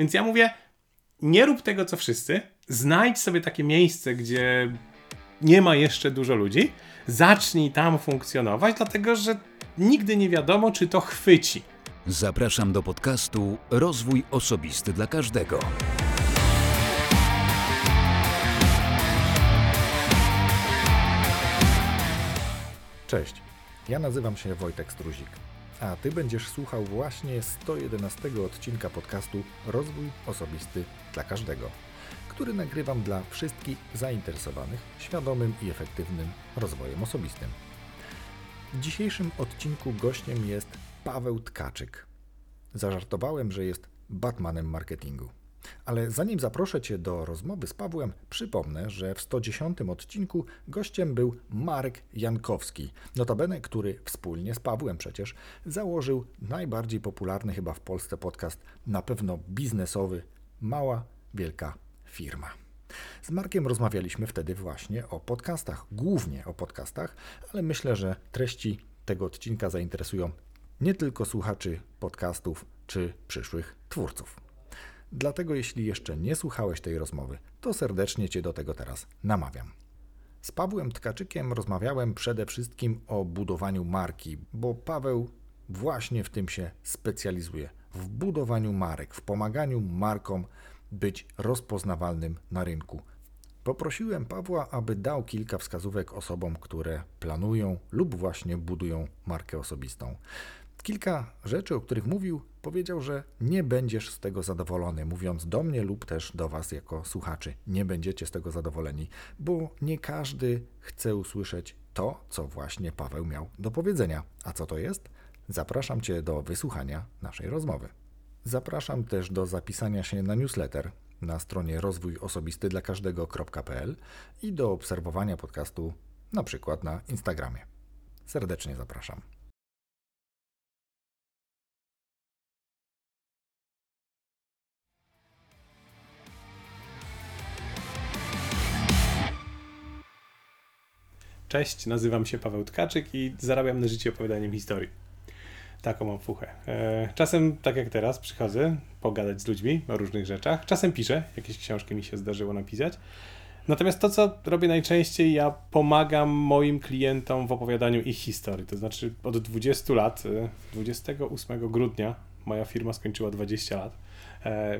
Więc ja mówię, nie rób tego co wszyscy, znajdź sobie takie miejsce, gdzie nie ma jeszcze dużo ludzi, zacznij tam funkcjonować, dlatego że nigdy nie wiadomo, czy to chwyci. Zapraszam do podcastu Rozwój Osobisty dla Każdego. Cześć, ja nazywam się Wojtek Struzik, a Ty będziesz słuchał właśnie 111 odcinka podcastu Rozwój Osobisty dla Każdego, który nagrywam dla wszystkich zainteresowanych świadomym i efektywnym rozwojem osobistym. W dzisiejszym odcinku gościem jest Paweł Tkaczyk. Zażartowałem, że jest Batmanem marketingu. Ale zanim zaproszę Cię do rozmowy z Pawłem, przypomnę, że w 110 odcinku gościem był Marek Jankowski, notabene, który wspólnie z Pawłem przecież założył najbardziej popularny chyba w Polsce podcast, na pewno biznesowy Mała Wielka Firma. Z Markiem rozmawialiśmy wtedy właśnie o podcastach, głównie o podcastach, ale myślę, że treści tego odcinka zainteresują nie tylko słuchaczy podcastów czy przyszłych twórców. Dlatego jeśli jeszcze nie słuchałeś tej rozmowy, to serdecznie Cię do tego teraz namawiam. Z Pawłem Tkaczykiem rozmawiałem przede wszystkim o budowaniu marki, bo Paweł właśnie w tym się specjalizuje w budowaniu marek, w pomaganiu markom być rozpoznawalnym na rynku. Poprosiłem Pawła, aby dał kilka wskazówek osobom, które planują lub właśnie budują markę osobistą. Kilka rzeczy, o których mówił, powiedział, że nie będziesz z tego zadowolony, mówiąc do mnie lub też do Was jako słuchaczy. Nie będziecie z tego zadowoleni, bo nie każdy chce usłyszeć to, co właśnie Paweł miał do powiedzenia. A co to jest? Zapraszam Cię do wysłuchania naszej rozmowy. Zapraszam też do zapisania się na newsletter na stronie rozwój osobisty dla każdego.pl i do obserwowania podcastu na przykład na Instagramie. Serdecznie zapraszam. Cześć, nazywam się Paweł Tkaczyk i zarabiam na życie opowiadaniem historii. Taką mam fuchę. E, czasem, tak jak teraz, przychodzę pogadać z ludźmi o różnych rzeczach. Czasem piszę, jakieś książki mi się zdarzyło napisać. Natomiast to, co robię najczęściej, ja pomagam moim klientom w opowiadaniu ich historii. To znaczy od 20 lat, 28 grudnia moja firma skończyła 20 lat E,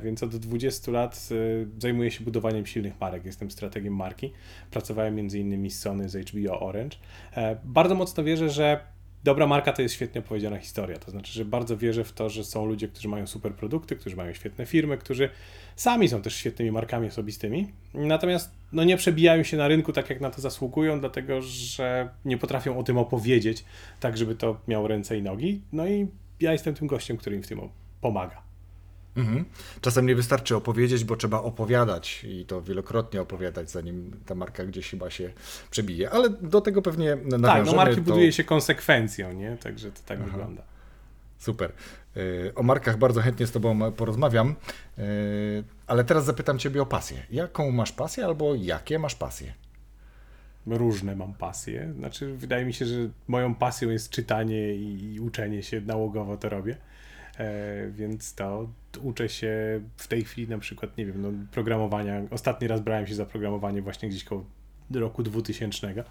więc od 20 lat e, zajmuję się budowaniem silnych marek. Jestem strategiem marki. Pracowałem m.in. z Sony, z HBO Orange. E, bardzo mocno wierzę, że dobra marka to jest świetnie opowiedziana historia. To znaczy, że bardzo wierzę w to, że są ludzie, którzy mają super produkty, którzy mają świetne firmy, którzy sami są też świetnymi markami osobistymi. Natomiast no, nie przebijają się na rynku tak, jak na to zasługują, dlatego że nie potrafią o tym opowiedzieć, tak żeby to miało ręce i nogi. No i ja jestem tym gościem, który im w tym pomaga. Mhm. Czasem nie wystarczy opowiedzieć, bo trzeba opowiadać i to wielokrotnie opowiadać, zanim ta marka gdzieś chyba się przebije. Ale do tego pewnie nawiążemy. Tak, no marki to... buduje się konsekwencją, nie? Także to tak Aha. wygląda. Super. Y, o markach bardzo chętnie z Tobą porozmawiam, y, ale teraz zapytam Ciebie o pasję. Jaką masz pasję albo jakie masz pasje? Różne mam pasje. Znaczy, wydaje mi się, że moją pasją jest czytanie i uczenie się, nałogowo to robię. E, więc to uczę się w tej chwili na przykład, nie wiem, no, programowania. Ostatni raz brałem się za programowanie właśnie gdzieś koło roku 2000.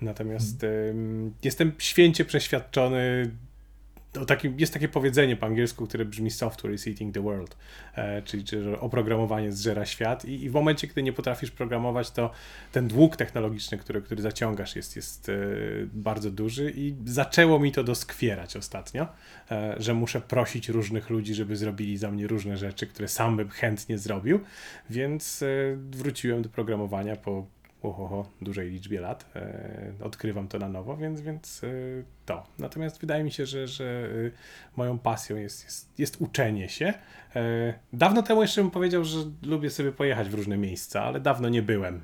Natomiast hmm. jestem święcie przeświadczony o takim, jest takie powiedzenie po angielsku, które brzmi software is eating the world, e, czyli, że oprogramowanie zżera świat i, i, w momencie, gdy nie potrafisz programować, to ten dług technologiczny, który, który zaciągasz jest, jest e, bardzo duży i zaczęło mi to doskwierać ostatnio, e, że muszę prosić różnych ludzi, żeby zrobili za mnie różne rzeczy, które sam bym chętnie zrobił, więc e, wróciłem do programowania po ohoho, dużej liczbie lat. E, odkrywam to na nowo, więc, więc e, to. Natomiast wydaje mi się, że, że e, moją pasją jest, jest, jest uczenie się. Dawno temu jeszcze bym powiedział, że lubię sobie pojechać w różne miejsca, ale dawno nie byłem.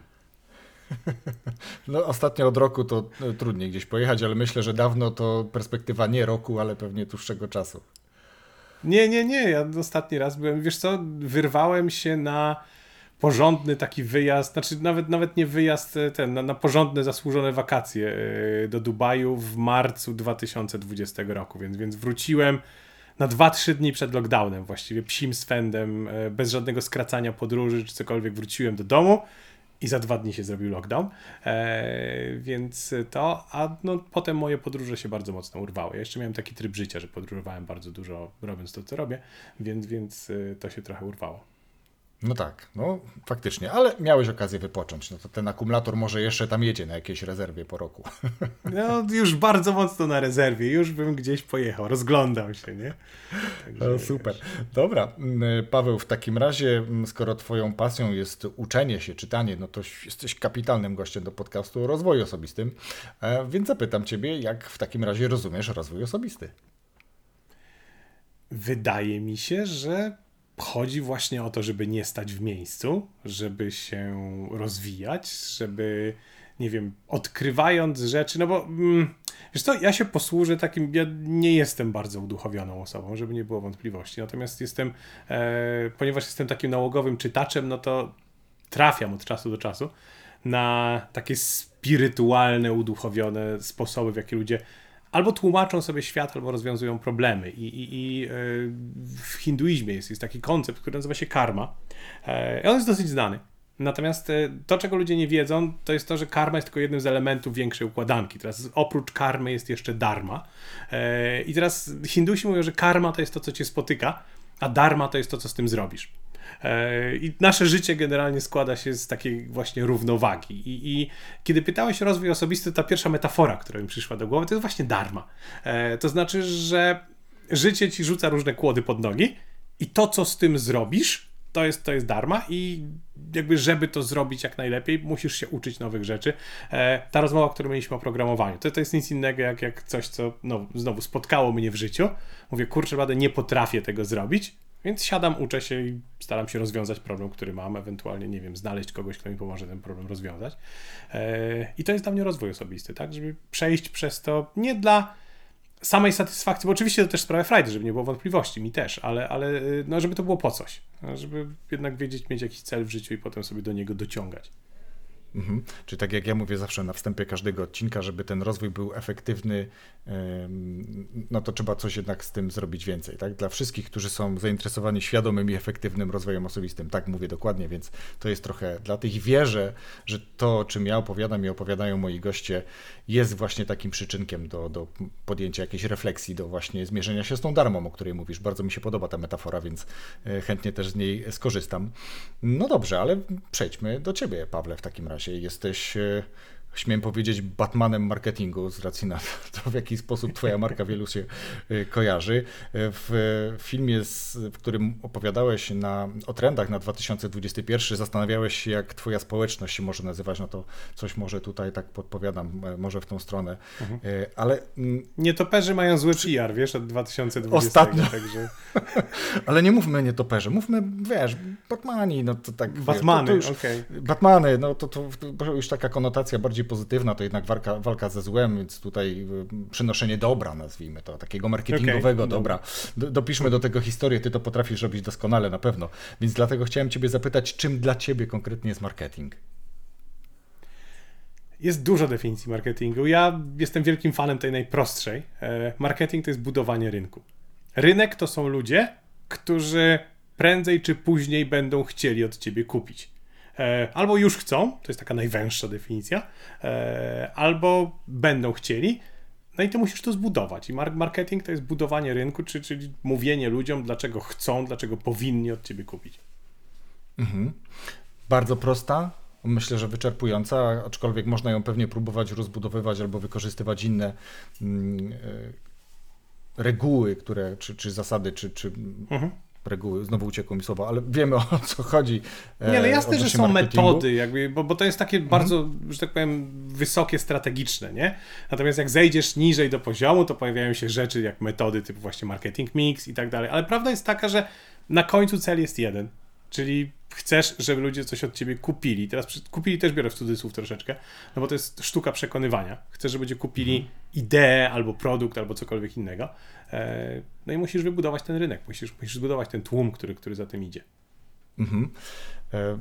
No, ostatnio od roku to trudniej gdzieś pojechać, ale myślę, że dawno to perspektywa nie roku, ale pewnie dłuższego czasu. Nie, nie, nie. Ja ostatni raz byłem, wiesz co, wyrwałem się na porządny taki wyjazd, znaczy nawet, nawet nie wyjazd e, ten, na, na porządne, zasłużone wakacje e, do Dubaju w marcu 2020 roku, więc, więc wróciłem na 2-3 dni przed lockdownem właściwie, psim swędem, e, bez żadnego skracania podróży czy cokolwiek wróciłem do domu i za dwa dni się zrobił lockdown, e, więc to, a no, potem moje podróże się bardzo mocno urwały. Ja jeszcze miałem taki tryb życia, że podróżowałem bardzo dużo robiąc to, co robię, więc, więc to się trochę urwało. No tak, no faktycznie, ale miałeś okazję wypocząć. No to ten akumulator może jeszcze tam jedzie na jakiejś rezerwie po roku. No już bardzo mocno na rezerwie, już bym gdzieś pojechał, rozglądam się, nie? Także, no, super. Dobra, mm, Paweł, w takim razie, mm, skoro twoją pasją jest uczenie się, czytanie, no to jesteś kapitalnym gościem do podcastu o rozwoju osobistym, e, więc zapytam ciebie, jak w takim razie rozumiesz rozwój osobisty? Wydaje mi się, że chodzi właśnie o to, żeby nie stać w miejscu, żeby się rozwijać, żeby, nie wiem, odkrywając rzeczy, no bo mm, wiesz co, ja się posłużę takim, ja nie jestem bardzo uduchowioną osobą, żeby nie było wątpliwości, natomiast jestem, e, ponieważ jestem takim nałogowym czytaczem, no to trafiam od czasu do czasu na takie spirytualne, uduchowione sposoby, w jakie ludzie albo tłumaczą sobie świat, albo rozwiązują problemy. I, i, i e, w hinduizmie jest, jest taki koncept, który nazywa się karma. E, on jest dosyć znany. Natomiast e, to, czego ludzie nie wiedzą, to jest to, że karma jest tylko jednym z elementów większej układanki. Teraz oprócz karmy jest jeszcze dharma. I teraz Hindusi mówią, że karma to jest to, co cię spotyka, a dharma to jest to, co z tym zrobisz. E, I nasze życie generalnie składa się z takiej właśnie równowagi. I, I, kiedy pytałeś o rozwój osobisty, ta pierwsza metafora, która mi przyszła do głowy, to jest właśnie darma. E, to znaczy, że życie ci rzuca różne kłody pod nogi i to, co z tym zrobisz, to jest, to jest darma i jakby, żeby to zrobić jak najlepiej, musisz się uczyć nowych rzeczy. E, ta rozmowa, którą mieliśmy o programowaniu, to, to jest nic innego jak, jak coś, co no, znowu spotkało mnie w życiu. Mówię, kurczę, naprawdę nie potrafię tego zrobić, więc siadam, uczę się i staram się rozwiązać problem, który mam, ewentualnie, nie wiem, znaleźć kogoś, kto mi pomoże ten problem rozwiązać. E, I to jest dla mnie rozwój osobisty, tak? Żeby przejść przez to nie dla samej satysfakcji, bo oczywiście to też sprawia frajdy, żeby nie było wątpliwości, mi też, ale, ale no, żeby to było po coś. Żeby jednak wiedzieć, mieć jakiś cel w życiu i potem sobie do niego dociągać. Mhm. Czyli tak jak ja mówię zawsze na wstępie każdego odcinka, żeby ten rozwój był efektywny, no to trzeba coś jednak z tym zrobić więcej. Tak? Dla wszystkich, którzy są zainteresowani świadomym i efektywnym rozwojem osobistym, tak mówię dokładnie, więc to jest trochę dla tych wierzę, że to, o czym ja opowiadam i opowiadają moi goście, jest właśnie takim przyczynkiem do, do podjęcia jakiejś refleksji, do właśnie zmierzenia się z tą darmą, o której mówisz. Bardzo mi się podoba ta metafora, więc e, chętnie też z niej skorzystam. No dobrze, ale przejdźmy do ciebie, Pawle, w takim razie jesteś e, śmiem powiedzieć, Batmanem marketingu, z racji na to, w jaki sposób Twoja marka wielu się y, kojarzy. W filmie, w którym opowiadałeś na, o trendach na 2021, zastanawiałeś się, jak Twoja społeczność się może nazywać. No to coś może tutaj tak podpowiadam, e, może w tą stronę. Mhm. E, ale. Mm, Nietoperzy mają zły PR, wiesz, od 2020. Ostatnio. Także... ale nie mówmy nietoperzy, mówmy, wiesz, Batmani, no to tak. Batmany, okej. Okay. Batmany, no to, to, to już taka konotacja bardziej bardziej pozytywna, to jednak walka, walka ze złem, więc tutaj y, przynoszenie dobra, nazwijmy to, takiego marketingowego okay. dobra. dopiszmy do tego historię, ty to potrafisz robić doskonale na pewno. Więc dlatego chciałem ciebie zapytać, czym dla ciebie konkretnie jest marketing? Jest dużo definicji marketingu. Ja jestem wielkim fanem tej najprostszej. E, marketing to jest budowanie rynku. Rynek to są ludzie, którzy prędzej czy później będą chcieli od ciebie kupić. E, albo już chcą, to jest taka najwęższa definicja, e, albo będą chcieli. No i ty musisz to zbudować. I marketing to jest budowanie rynku, czyli, mówienie ludziom, dlaczego chcą, dlaczego powinni od ciebie kupić. Mhm. Bardzo prosta, myślę, że wyczerpująca, aczkolwiek można ją pewnie próbować rozbudowywać albo wykorzystywać inne mm, e, reguły, które, czy, czy zasady, czy, czy mhm reguły, znowu uciekło mi słowo, ale wiemy o co chodzi. Nie, ale jasne, że są metody, jakby, bo, bo to jest takie mhm. bardzo, że tak powiem, wysokie, strategiczne, nie? Natomiast jak zejdziesz niżej do poziomu, to pojawiają się rzeczy jak metody typu właśnie marketing mix i tak dalej, ale prawda jest taka, że na końcu cel jest jeden, czyli chcesz, żeby ludzie coś od ciebie kupili. Teraz kupili też biorę w cudzysłów troszeczkę, no bo to jest sztuka przekonywania. Chcesz, żeby ludzie kupili mhm. ideę albo produkt, albo cokolwiek innego. E, no i musisz wybudować ten rynek, musisz, musisz zbudować ten tłum, który, który za tym idzie. Mhm. E,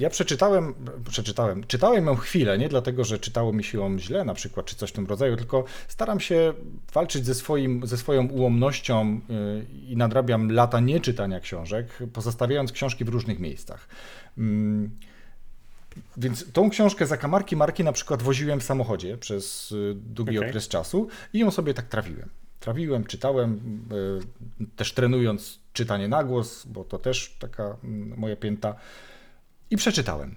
Ja przeczytałem, przeczytałem, czytałem ją chwilę, nie dlatego, że czytało mi się ją źle na przykład, czy coś w tym rodzaju, tylko staram się walczyć ze, swoim, ze swoją ułomnością yy, i nadrabiam lata nieczytania książek, pozostawiając książki w różnych miejscach. Mm, więc tą książkę zakamarki marki na przykład woziłem w samochodzie przez y, długi Okej. okres czasu i ją sobie tak trawiłem. Trawiłem, czytałem, y, też trenując czytanie na głos, bo to też taka mm, moja pięta. I przeczytałem.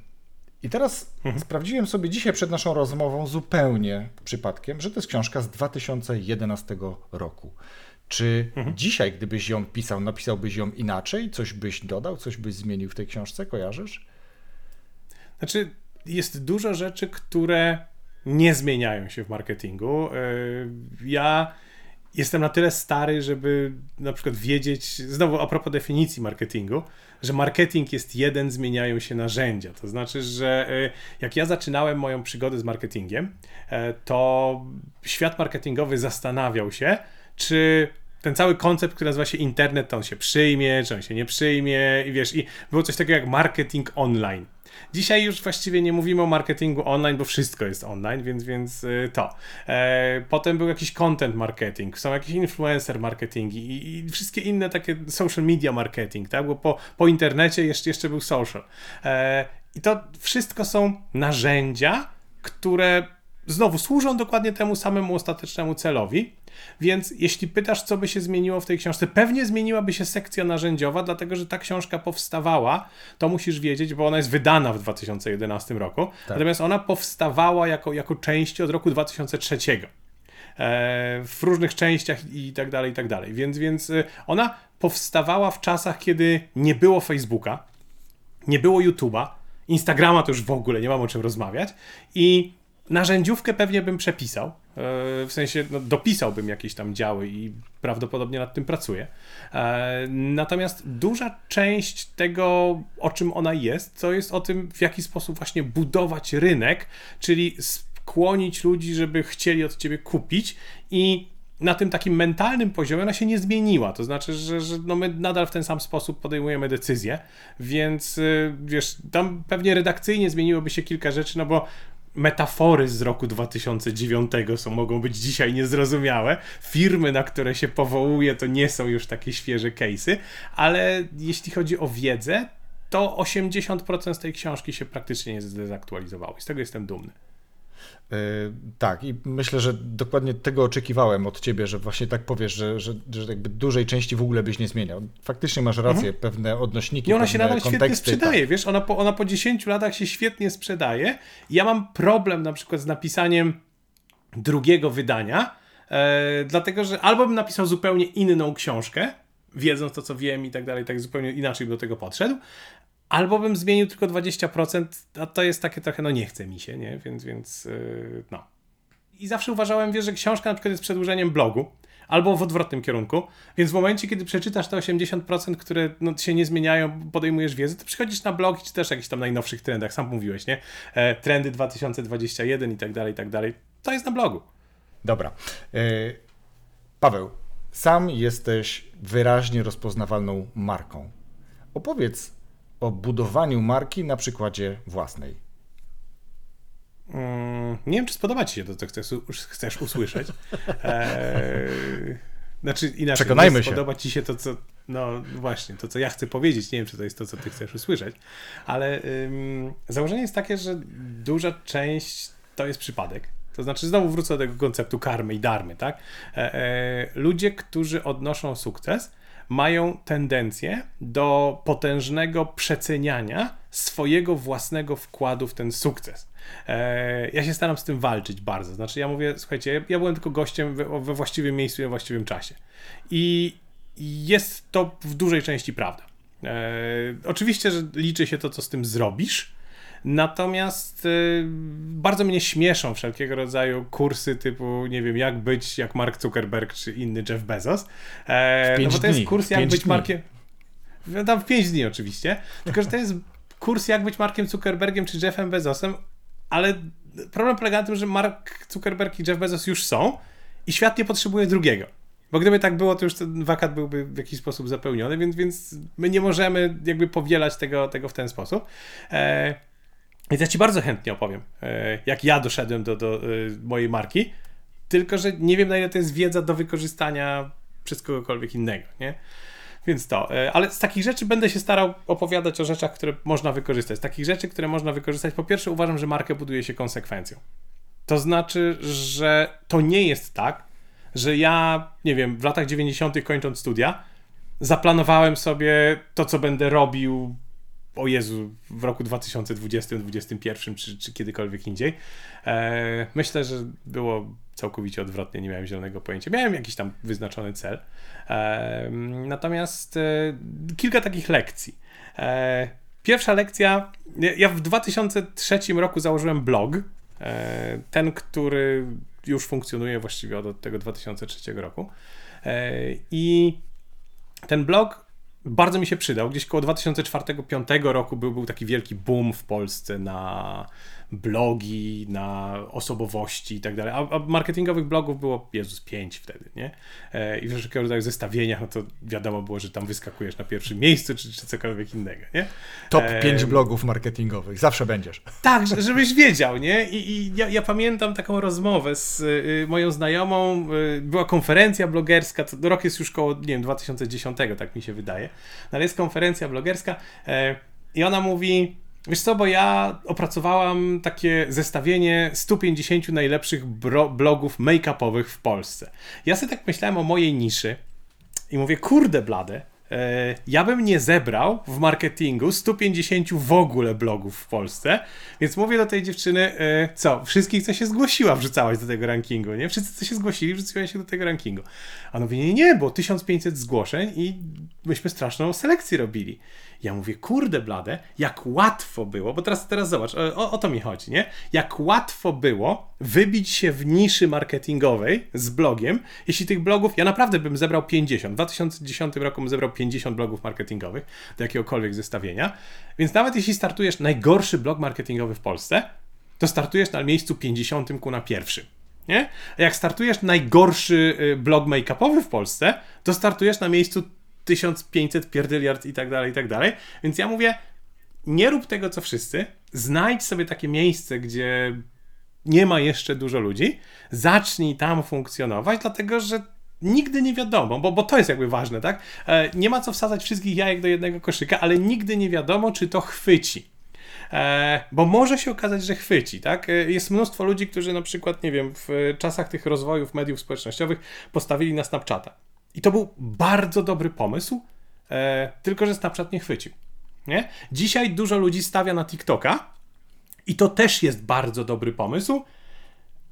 I teraz sprawdziłem sobie dzisiaj przed naszą rozmową zupełnie przypadkiem, że to jest książka z 2011 roku. Czy dzisiaj, gdybyś ją pisał, napisałbyś ją inaczej? Coś byś dodał, coś byś zmienił w tej książce? Kojarzysz? Znaczy, jest dużo rzeczy, które nie zmieniają się w marketingu. Yy, Ja jestem na tyle stary, żeby na przykład wiedzieć, znowu a propos definicji marketingu, że marketing jest jeden, zmieniają się narzędzia. To znaczy, że yy, jak ja zaczynałem moją przygodę z marketingiem, yy, to świat marketingowy zastanawiał się, czy ten cały koncept, który nazywa się internet, to on się przyjmie, czy on się nie przyjmie i wiesz, i było coś takiego jak marketing online. Dzisiaj już właściwie nie mówimy o marketingu online, bo wszystko jest online, więc, więc y, to. E, potem był jakiś content marketing, są jakieś influencer marketingi i, wszystkie inne takie social media marketing, tak? Bo po, po internecie jeszcze, jeszcze był social. E, I to wszystko są narzędzia, które znowu służą dokładnie temu samemu ostatecznemu celowi. Więc jeśli pytasz, co by się zmieniło w tej książce, pewnie zmieniłaby się sekcja narzędziowa, dlatego że ta książka powstawała, to musisz wiedzieć, bo ona jest wydana w 2011 roku, natomiast ona powstawała jako, jako część od roku 2003 e, w różnych częściach i tak dalej, i tak dalej. Więc, więc y, ona powstawała w czasach, kiedy nie było Facebooka, nie było YouTube'a, Instagrama to już w ogóle nie mam o czym rozmawiać i narzędziówkę pewnie bym przepisał, e, w sensie no, dopisałbym jakieś tam działy i prawdopodobnie nad tym pracuję. E, Natomiast duża część tego, o czym ona jest, to jest o tym, w jaki sposób właśnie budować rynek, czyli skłonić ludzi, żeby chcieli od ciebie kupić i na tym takim mentalnym poziomie ona się nie zmieniła. To znaczy, że, że no my nadal w ten sam sposób podejmujemy decyzje, więc y, wiesz, tam pewnie redakcyjnie zmieniłoby się kilka rzeczy, no bo metafory z roku 2009 są, mogą być dzisiaj niezrozumiałe. Firmy, na które się powołuje, to nie są już takie świeże case'y, ale jeśli chodzi o wiedzę, to 80% z tej książki się praktycznie nie zdezaktualizowało. I z tego jestem dumny. Yy, tak, i myślę, że dokładnie tego oczekiwałem od ciebie, że właśnie tak powiesz, że, że, że jakby dużej części w ogóle byś nie zmieniał. Faktycznie masz rację, pewne odnośniki, Mhm. I ona się nadal świetnie sprzedaje, tak. wiesz, ona po, ona po 10 latach się świetnie sprzedaje. Ja mam problem na przykład z napisaniem drugiego wydania, e, dlatego że albo bym napisał zupełnie inną książkę, wiedząc to, co wiem i tak dalej, tak zupełnie inaczej do tego podszedł, albo bym zmienił tylko 20%, a to jest takie trochę, no nie chce mi się, nie? Więc, więc yy, no. I zawsze uważałem, wiesz, że książka na przykład jest przedłużeniem blogu, albo w odwrotnym kierunku, więc w momencie, kiedy przeczytasz te 80%, które no, się nie zmieniają, podejmujesz wiedzę, to przychodzisz na blog i czytasz jakichś tam najnowszych trendach, sam mówiłeś, nie? E, trendy 2021 i tak dalej, i tak dalej. To jest na blogu. Dobra. Yy, Paweł, sam jesteś wyraźnie rozpoznawalną marką. Opowiedz o budowaniu marki na przykładzie własnej. Mm, nie wiem, czy spodoba ci się to, co chcesz, chcesz usłyszeć. Eee, znaczy inaczej, Przekonajmy nie się. spodoba ci się to, co, no właśnie, to, co ja chcę powiedzieć. Nie wiem, czy to jest to, co ty chcesz usłyszeć, ale ym, założenie jest takie, że duża część to jest przypadek. To znaczy, znowu wrócę do tego konceptu karmy i darmy, tak? E, e, ludzie, którzy odnoszą sukces, mają tendencję do potężnego przeceniania swojego własnego wkładu w ten sukces. E, ja się staram z tym walczyć bardzo. Znaczy, ja mówię, słuchajcie, ja, byłem tylko gościem we, we właściwym miejscu i we właściwym czasie. I jest to w dużej części prawda. E, oczywiście, że liczy się to, co z tym zrobisz. Natomiast y, bardzo mnie śmieszą wszelkiego rodzaju kursy typu, nie wiem, jak być jak Mark Zuckerberg czy inny Jeff Bezos. E, no bo to jest kurs jak być dni. Markiem. No Tam w 5 dni oczywiście. Tylko, że to jest kurs jak być Markiem Zuckerbergiem czy Jeffem Bezosem, ale problem polega na tym, że Mark Zuckerberg i Jeff Bezos już są i świat nie potrzebuje drugiego. Bo gdyby tak było, to już ten wakat byłby w jakiś sposób zapełniony, więc, więc my nie możemy jakby powielać tego, tego w ten sposób. E, więc ja ci bardzo chętnie opowiem, e, jak ja doszedłem do, do e, mojej marki, tylko że nie wiem na ile to jest wiedza do wykorzystania przez kogokolwiek innego, nie? Więc to, e, ale z takich rzeczy będę się starał opowiadać o rzeczach, które można wykorzystać. Z takich rzeczy, które można wykorzystać, po pierwsze uważam, że markę buduje się konsekwencją. To znaczy, że to nie jest tak, że ja, nie wiem, w latach 90. kończąc studia, zaplanowałem sobie to, co będę robił, o Jezu, w roku 2020, 2021 czy, czy kiedykolwiek indziej. E, myślę, że było całkowicie odwrotnie, nie miałem zielonego pojęcia. Miałem jakiś tam wyznaczony cel. E, natomiast e, kilka takich lekcji. E, pierwsza lekcja, ja w 2003 roku założyłem blog, e, ten, który już funkcjonuje właściwie od tego 2003 roku. E, I ten blog bardzo mi się przydał. Gdzieś koło 2004-2005 roku był, był taki wielki boom w Polsce na blogi, na osobowości i tak dalej. A, marketingowych blogów było, Jezus, pięć wtedy, nie? E, I w wszelkiego rodzaju zestawieniach, no to wiadomo było, że tam wyskakujesz na pierwszym miejscu, czy, czy cokolwiek innego, nie? Top E, 5 blogów marketingowych, zawsze będziesz. Tak, że- żebyś wiedział, nie? I, i ja, ja pamiętam taką rozmowę z y, moją znajomą. Y, była konferencja blogerska, to rok jest już koło, nie wiem, 2010, tak mi się wydaje. No, ale jest konferencja blogerska e, i ona mówi. Wiesz co, bo ja opracowałam takie zestawienie 150 najlepszych blogów make-upowych w Polsce. Ja sobie tak myślałem o mojej niszy i mówię, kurde blade, ja bym nie zebrał w marketingu 150 w ogóle blogów w Polsce, więc mówię do tej dziewczyny, e, co, wszystkich, co się zgłosiła, wrzucałaś do tego rankingu, nie? Wszyscy, co się zgłosili, wrzuciła się do tego rankingu. A ona mówi, nie, nie, bo 1500 zgłoszeń i myśmy straszną selekcję robili. Ja mówię, kurde blade, jak łatwo było, bo teraz, teraz zobacz, o, o to mi chodzi, nie? Jak łatwo było wybić się w niszy marketingowej z blogiem, jeśli tych blogów, ja naprawdę bym zebrał 50. W 2010 roku bym zebrał 50 blogów marketingowych do jakiegokolwiek zestawienia, więc nawet jeśli startujesz najgorszy blog marketingowy w Polsce, to startujesz na miejscu 50 ku na pierwszym. Nie? A jak startujesz najgorszy y, blog make-upowy w Polsce, to startujesz na miejscu 1500 pierdyliard i tak dalej, i tak dalej. Więc ja mówię, nie rób tego, co wszyscy. Znajdź sobie takie miejsce, gdzie nie ma jeszcze dużo ludzi. Zacznij tam funkcjonować, dlatego że nigdy nie wiadomo, bo, bo to jest jakby ważne, tak? E, nie ma co wsadzać wszystkich jajek do jednego koszyka, ale nigdy nie wiadomo, czy to chwyci. E, bo może się okazać, że chwyci, tak? E, Jest mnóstwo ludzi, którzy na przykład, nie wiem, w czasach tych rozwojów mediów społecznościowych postawili na Snapchata. I to był bardzo dobry pomysł, e, tylko że Snapchat nie chwycił. Nie? Dzisiaj dużo ludzi stawia na TikToka i to też jest bardzo dobry pomysł,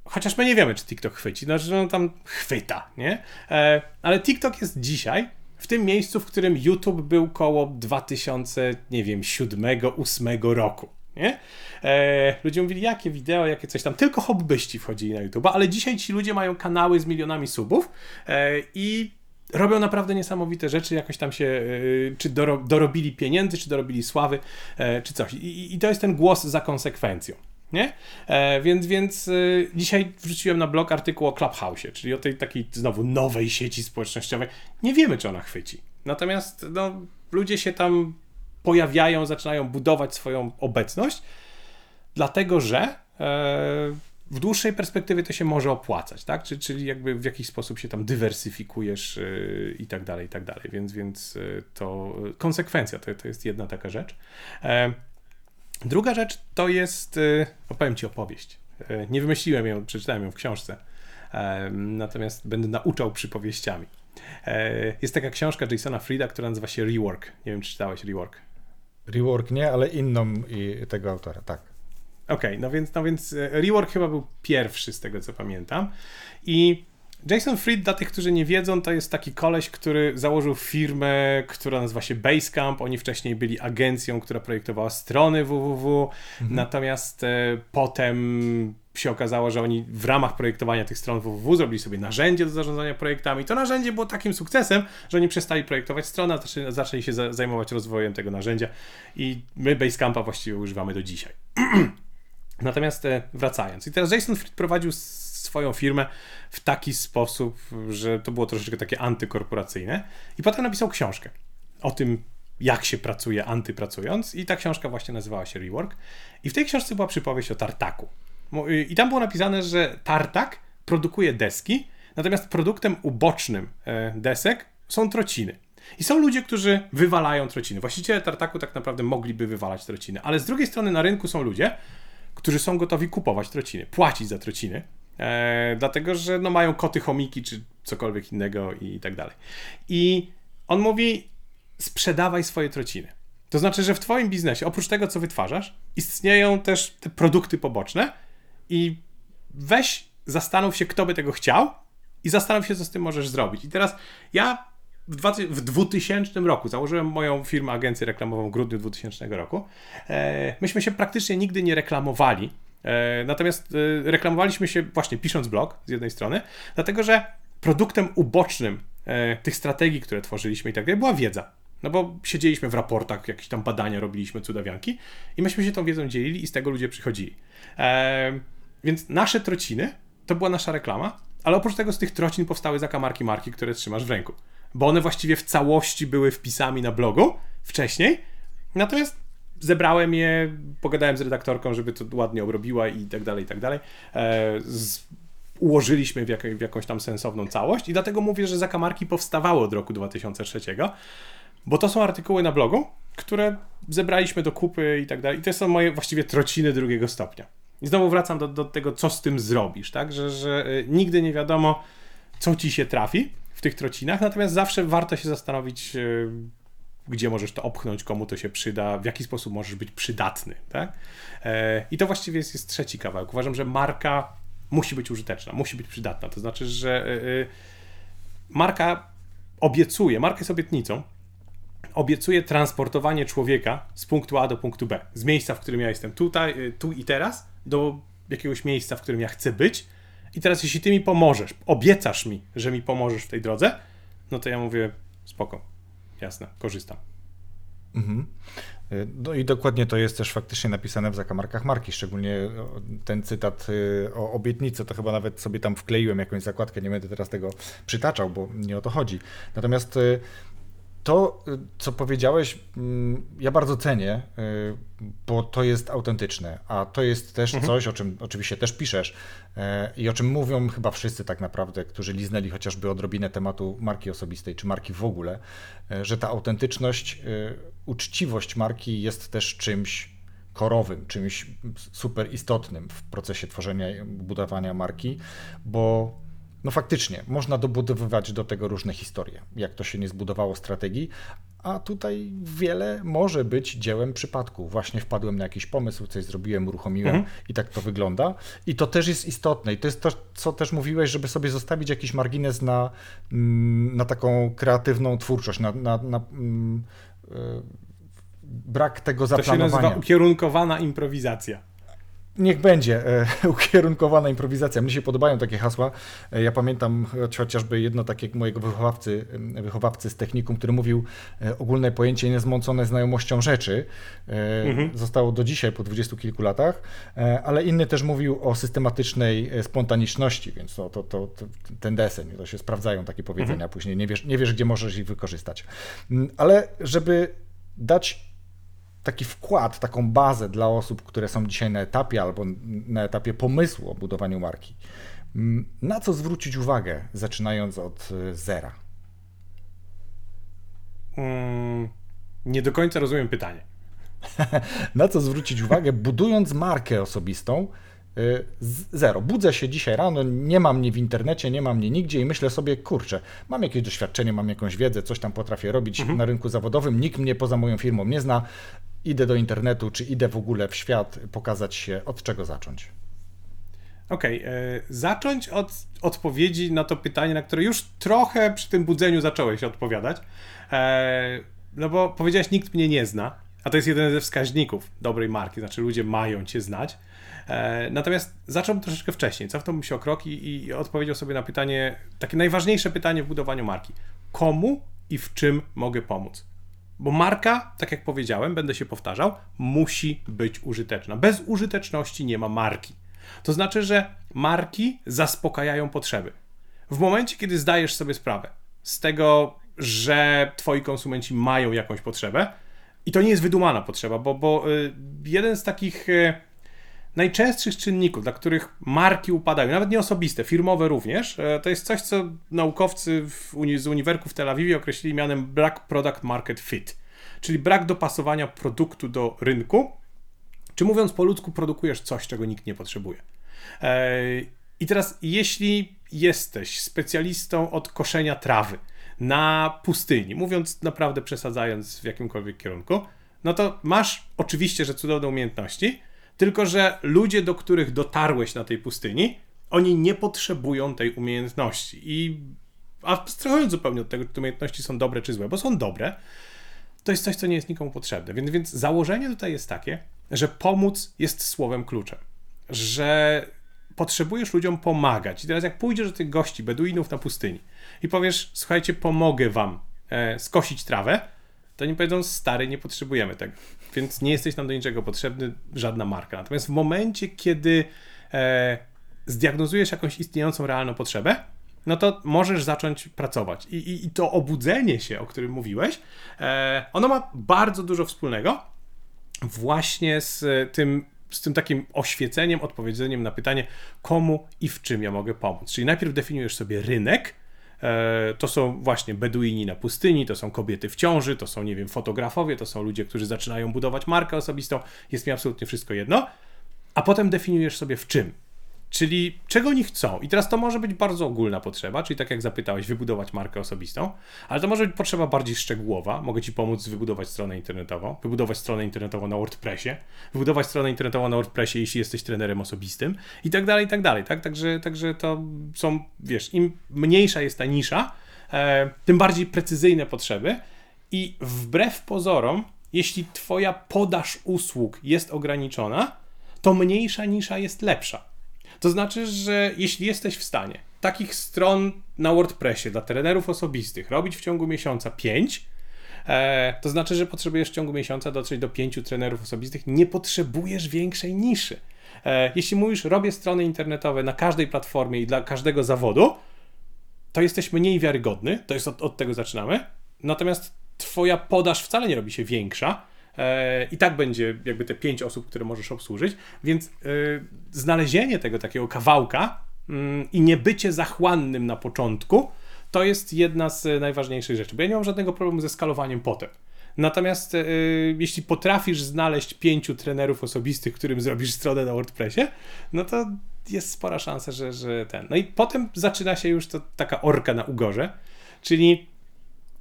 chociaż my nie wiemy, czy TikTok chwyci, znaczy, że on tam chwyta, nie? E, ale TikTok jest dzisiaj w tym miejscu, w którym YouTube był koło 2000, nie wiem, 7-8 roku. Nie? E, ludzie mówili, jakie wideo, jakie coś tam. Tylko hobbyści wchodzili na YouTube, ale dzisiaj ci ludzie mają kanały z milionami subów e, i robią naprawdę niesamowite rzeczy, jakoś tam się, e, czy doro, dorobili pieniędzy, czy dorobili sławy, e, czy coś. I, I to jest ten głos za konsekwencją. Nie? E, więc więc e, dzisiaj wrzuciłem na blog artykuł o Clubhouse, czyli o tej takiej znowu nowej sieci społecznościowej. Nie wiemy, czy ona chwyci. Natomiast no, ludzie się tam pojawiają, zaczynają budować swoją obecność, dlatego że e, w dłuższej perspektywie to się może opłacać, tak? Czy, czyli jakby w jakiś sposób się tam dywersyfikujesz e, i tak dalej, i tak dalej. Więc, więc e, to konsekwencja to, to jest jedna taka rzecz. E, Druga rzecz to jest, e, opowiem Ci opowieść. E, Nie wymyśliłem ją, przeczytałem ją w książce, e, natomiast będę nauczał przypowieściami. Jest taka książka Jasona Frida, która nazywa się Rework. Nie wiem, czy czytałeś Rework. Rework nie, ale inną i tego autora, tak. Okej, no więc, no więc e, Rework chyba był pierwszy z tego, co pamiętam. I Jason Fried, dla tych, którzy nie wiedzą, to jest taki koleś, który założył firmę, która nazywa się Basecamp. Oni wcześniej byli agencją, która projektowała strony www. Natomiast e, potem się okazało, że oni w ramach projektowania tych stron www zrobili sobie narzędzie do zarządzania projektami. To narzędzie było takim sukcesem, że oni przestali projektować strony, a zaczęli, zaczęli się za, zajmować rozwojem tego narzędzia i my Basecampa właściwie używamy do dzisiaj. Natomiast e, wracając, i teraz Jason Fried prowadził swoją firmę w taki sposób, że to było troszeczkę takie antykorporacyjne. I potem napisał książkę o tym, jak się pracuje antypracując i ta książka właśnie nazywała się Rework. I w tej książce była przypowieść o tartaku. I tam było napisane, że tartak produkuje deski, natomiast produktem ubocznym e, desek są trociny. I są ludzie, którzy wywalają trociny. Właściciele tartaku tak naprawdę mogliby wywalać trociny, ale z drugiej strony na rynku są ludzie, którzy są gotowi kupować trociny, płacić za trociny, e, dlatego że no, mają koty, chomiki czy cokolwiek innego i tak dalej. I on mówi, sprzedawaj swoje trociny. To znaczy, że w Twoim biznesie, oprócz tego, co wytwarzasz, istnieją też te produkty poboczne i weź, zastanów się, kto by tego chciał i zastanów się, co z tym możesz zrobić. I teraz ja w, 2000 roku założyłem moją firmę, agencję reklamową w grudniu 2000 roku. E, myśmy się praktycznie nigdy nie reklamowali, e, natomiast e, reklamowaliśmy się właśnie pisząc blog z jednej strony, dlatego że produktem ubocznym tych strategii, które tworzyliśmy i tak dalej, była wiedza. No bo siedzieliśmy w raportach, jakieś tam badania robiliśmy, cudawianki i myśmy się tą wiedzą dzielili i z tego ludzie przychodzili. więc nasze trociny to była nasza reklama, ale oprócz tego z tych trocin powstały zakamarki marki, które trzymasz w ręku bo one właściwie w całości były wpisami na blogu wcześniej. Natomiast zebrałem je, pogadałem z redaktorką, żeby to ładnie obrobiła i tak dalej, i tak dalej. E, z, ułożyliśmy w, jak, w, jakąś tam sensowną całość i dlatego mówię, że zakamarki powstawały od roku 2003, bo to są artykuły na blogu, które zebraliśmy do kupy i tak dalej. I to są moje właściwie trociny drugiego stopnia. I znowu wracam do, do tego, co z tym zrobisz, tak? Że, że e, nigdy nie wiadomo, co ci się trafi w tych trocinach, natomiast zawsze warto się zastanowić, e, gdzie możesz to opchnąć, komu to się przyda, w jaki sposób możesz być przydatny. Tak? E, I to właściwie jest, jest trzeci kawałek. Uważam, że marka musi być użyteczna, musi być przydatna. To znaczy, że e, marka obiecuje, marka jest obietnicą, obiecuje transportowanie człowieka z punktu A do punktu B, z miejsca, w którym ja jestem tutaj, tu i teraz, do jakiegoś miejsca, w którym ja chcę być, i teraz, jeśli ty mi pomożesz, obiecasz mi, że mi pomożesz w tej drodze, no to ja mówię, spoko, jasne, korzystam. Mhm. No i dokładnie to jest też faktycznie napisane w zakamarkach marki, szczególnie ten cytat y, o obietnicy, to chyba nawet sobie tam wkleiłem jakąś zakładkę, nie będę teraz tego przytaczał, bo nie o to chodzi. Natomiast y, to, y, co powiedziałeś, mm, ja bardzo cenię, y, bo to jest autentyczne, a to jest też mhm. coś, o czym oczywiście też piszesz e, i o czym mówią chyba wszyscy tak naprawdę, którzy liznęli chociażby odrobinę tematu marki osobistej czy marki w ogóle, e, że ta autentyczność, uczciwość marki jest też czymś korowym, czymś super istotnym w procesie tworzenia i budowania marki, bo no faktycznie, można dobudowywać do tego różne historie, jak to się nie zbudowało strategii, a tutaj wiele może być dziełem przypadku. Właśnie wpadłem na jakiś pomysł, coś zrobiłem, uruchomiłem mhm. i tak to wygląda. I to też jest istotne. I to jest to, co też mówiłeś, żeby sobie zostawić jakiś margines na, mm, na taką kreatywną twórczość, na, na, na e, brak tego zaplanowania. To się nazywa ukierunkowana improwizacja. Niech będzie e, ukierunkowana improwizacja. Mnie się podobają takie hasła. E, ja pamiętam chociażby jedno takie mojego wychowawcy, wychowawcy z technikum, który mówił e, ogólne pojęcie niezmącone znajomością rzeczy. Mhm. Zostało do dzisiaj po dwudziestu kilku latach, ale inny też mówił o systematycznej spontaniczności, więc to, to, to, to ten deseń, to się sprawdzają takie powiedzenia mhm. później. Nie wiesz, nie wiesz, gdzie możesz ich wykorzystać. Mm, ale żeby dać taki wkład, taką bazę dla osób, które są dzisiaj na etapie albo na etapie pomysłu o budowaniu marki. Mm, na co zwrócić uwagę, zaczynając od y, zera? Hmm, nie do końca rozumiem pytanie. na co zwrócić uwagę, budując markę osobistą? Y, zero. Budzę się dzisiaj rano, nie mam mnie w internecie, nie mam mnie nigdzie i myślę sobie, kurczę, mam jakieś doświadczenie, mam jakąś wiedzę, coś tam potrafię robić mhm. na rynku zawodowym, nikt mnie poza moją firmą nie zna, idę do internetu, czy idę w ogóle w świat, pokazać się, od czego zacząć? Okej, okay, e, zacząć od odpowiedzi na to pytanie, na które już trochę przy tym budzeniu zacząłeś odpowiadać. E, no bo powiedziałeś, nikt mnie nie zna, a to jest jeden ze wskaźników dobrej marki, znaczy ludzie mają cię znać. E, natomiast zacząłbym troszeczkę wcześniej, cofnąłbym się o krok i, i odpowiedział sobie na pytanie, takie najważniejsze pytanie w budowaniu marki. Komu i w czym mogę pomóc? Bo marka, tak jak powiedziałem, będę się powtarzał, musi być użyteczna. Bez użyteczności nie ma marki. To znaczy, że marki zaspokajają potrzeby. W momencie, kiedy zdajesz sobie sprawę z tego, że twoi konsumenci mają jakąś potrzebę, i to nie jest wydumana potrzeba, bo, bo y, jeden z takich y, najczęstszych czynników, dla których marki upadają, nawet nie osobiste, firmowe również, y, to jest coś, co naukowcy uni z Uniwerku w Tel Awiwie określili mianem brak product market fit, czyli brak dopasowania produktu do rynku, czy mówiąc po ludzku, produkujesz coś, czego nikt nie potrzebuje. E, I teraz, jeśli jesteś specjalistą od koszenia trawy, na pustyni, mówiąc naprawdę przesadzając w jakimkolwiek kierunku, no to masz oczywiście, że cudowne umiejętności, tylko że ludzie, do których dotarłeś na tej pustyni, oni nie potrzebują tej umiejętności. I abstrahując zupełnie od tego, czy te umiejętności są dobre czy złe, bo są dobre, to jest coś, co nie jest nikomu potrzebne. Więc, więc założenie tutaj jest takie, że pomóc jest słowem kluczem. Że potrzebujesz ludziom pomagać. I teraz jak pójdziesz do tych gości, Beduinów na pustyni i powiesz, słuchajcie, pomogę wam e, skosić trawę, to oni powiedzą, stary, nie potrzebujemy tego. Więc nie jesteś nam do niczego potrzebny, żadna marka. Natomiast w momencie, kiedy e, zdiagnozujesz jakąś istniejącą realną potrzebę, no to możesz zacząć pracować. I, i, i to obudzenie się, o którym mówiłeś, e, ono ma bardzo dużo wspólnego właśnie z tym z tym takim oświeceniem, odpowiedzeniem na pytanie, komu i w czym ja mogę pomóc. Czyli najpierw definiujesz sobie rynek, to są właśnie Beduini na pustyni, to są kobiety w ciąży, to są, nie wiem, fotografowie, to są ludzie, którzy zaczynają budować markę osobistą. Jest mi absolutnie wszystko jedno. A potem definiujesz sobie w czym. Czyli czego oni chcą. I teraz to może być bardzo ogólna potrzeba, czyli tak jak zapytałeś, wybudować markę osobistą, ale to może być potrzeba bardziej szczegółowa. Mogę Ci pomóc wybudować stronę internetową, wybudować stronę internetową na WordPressie, wybudować stronę internetową na WordPressie, jeśli jesteś trenerem osobistym i tak dalej, i tak dalej. Tak? Także, także to są, wiesz, im mniejsza jest ta nisza, e, tym bardziej precyzyjne potrzeby i wbrew pozorom, jeśli Twoja podaż usług jest ograniczona, to mniejsza nisza jest lepsza. To znaczy, że jeśli jesteś w stanie takich stron na WordPressie dla trenerów osobistych robić w ciągu miesiąca 5, e, to znaczy, że potrzebujesz w ciągu miesiąca dotrzeć do 5 trenerów osobistych, nie potrzebujesz większej niszy. E, jeśli mówisz, robię strony internetowe na każdej platformie i dla każdego zawodu, to jesteś mniej wiarygodny, to jest od, od tego zaczynamy. Natomiast twoja podaż wcale nie robi się większa, i tak będzie jakby te pięć osób, które możesz obsłużyć, więc e, znalezienie tego takiego kawałka mm, i nie bycie zachłannym na początku, to jest jedna z najważniejszych rzeczy, bo ja nie mam żadnego problemu ze skalowaniem potem. Natomiast e, jeśli potrafisz znaleźć pięciu trenerów osobistych, którym zrobisz stronę na WordPressie, no to jest spora szansa, że, że ten. No i potem zaczyna się już to taka orka na ugorze, czyli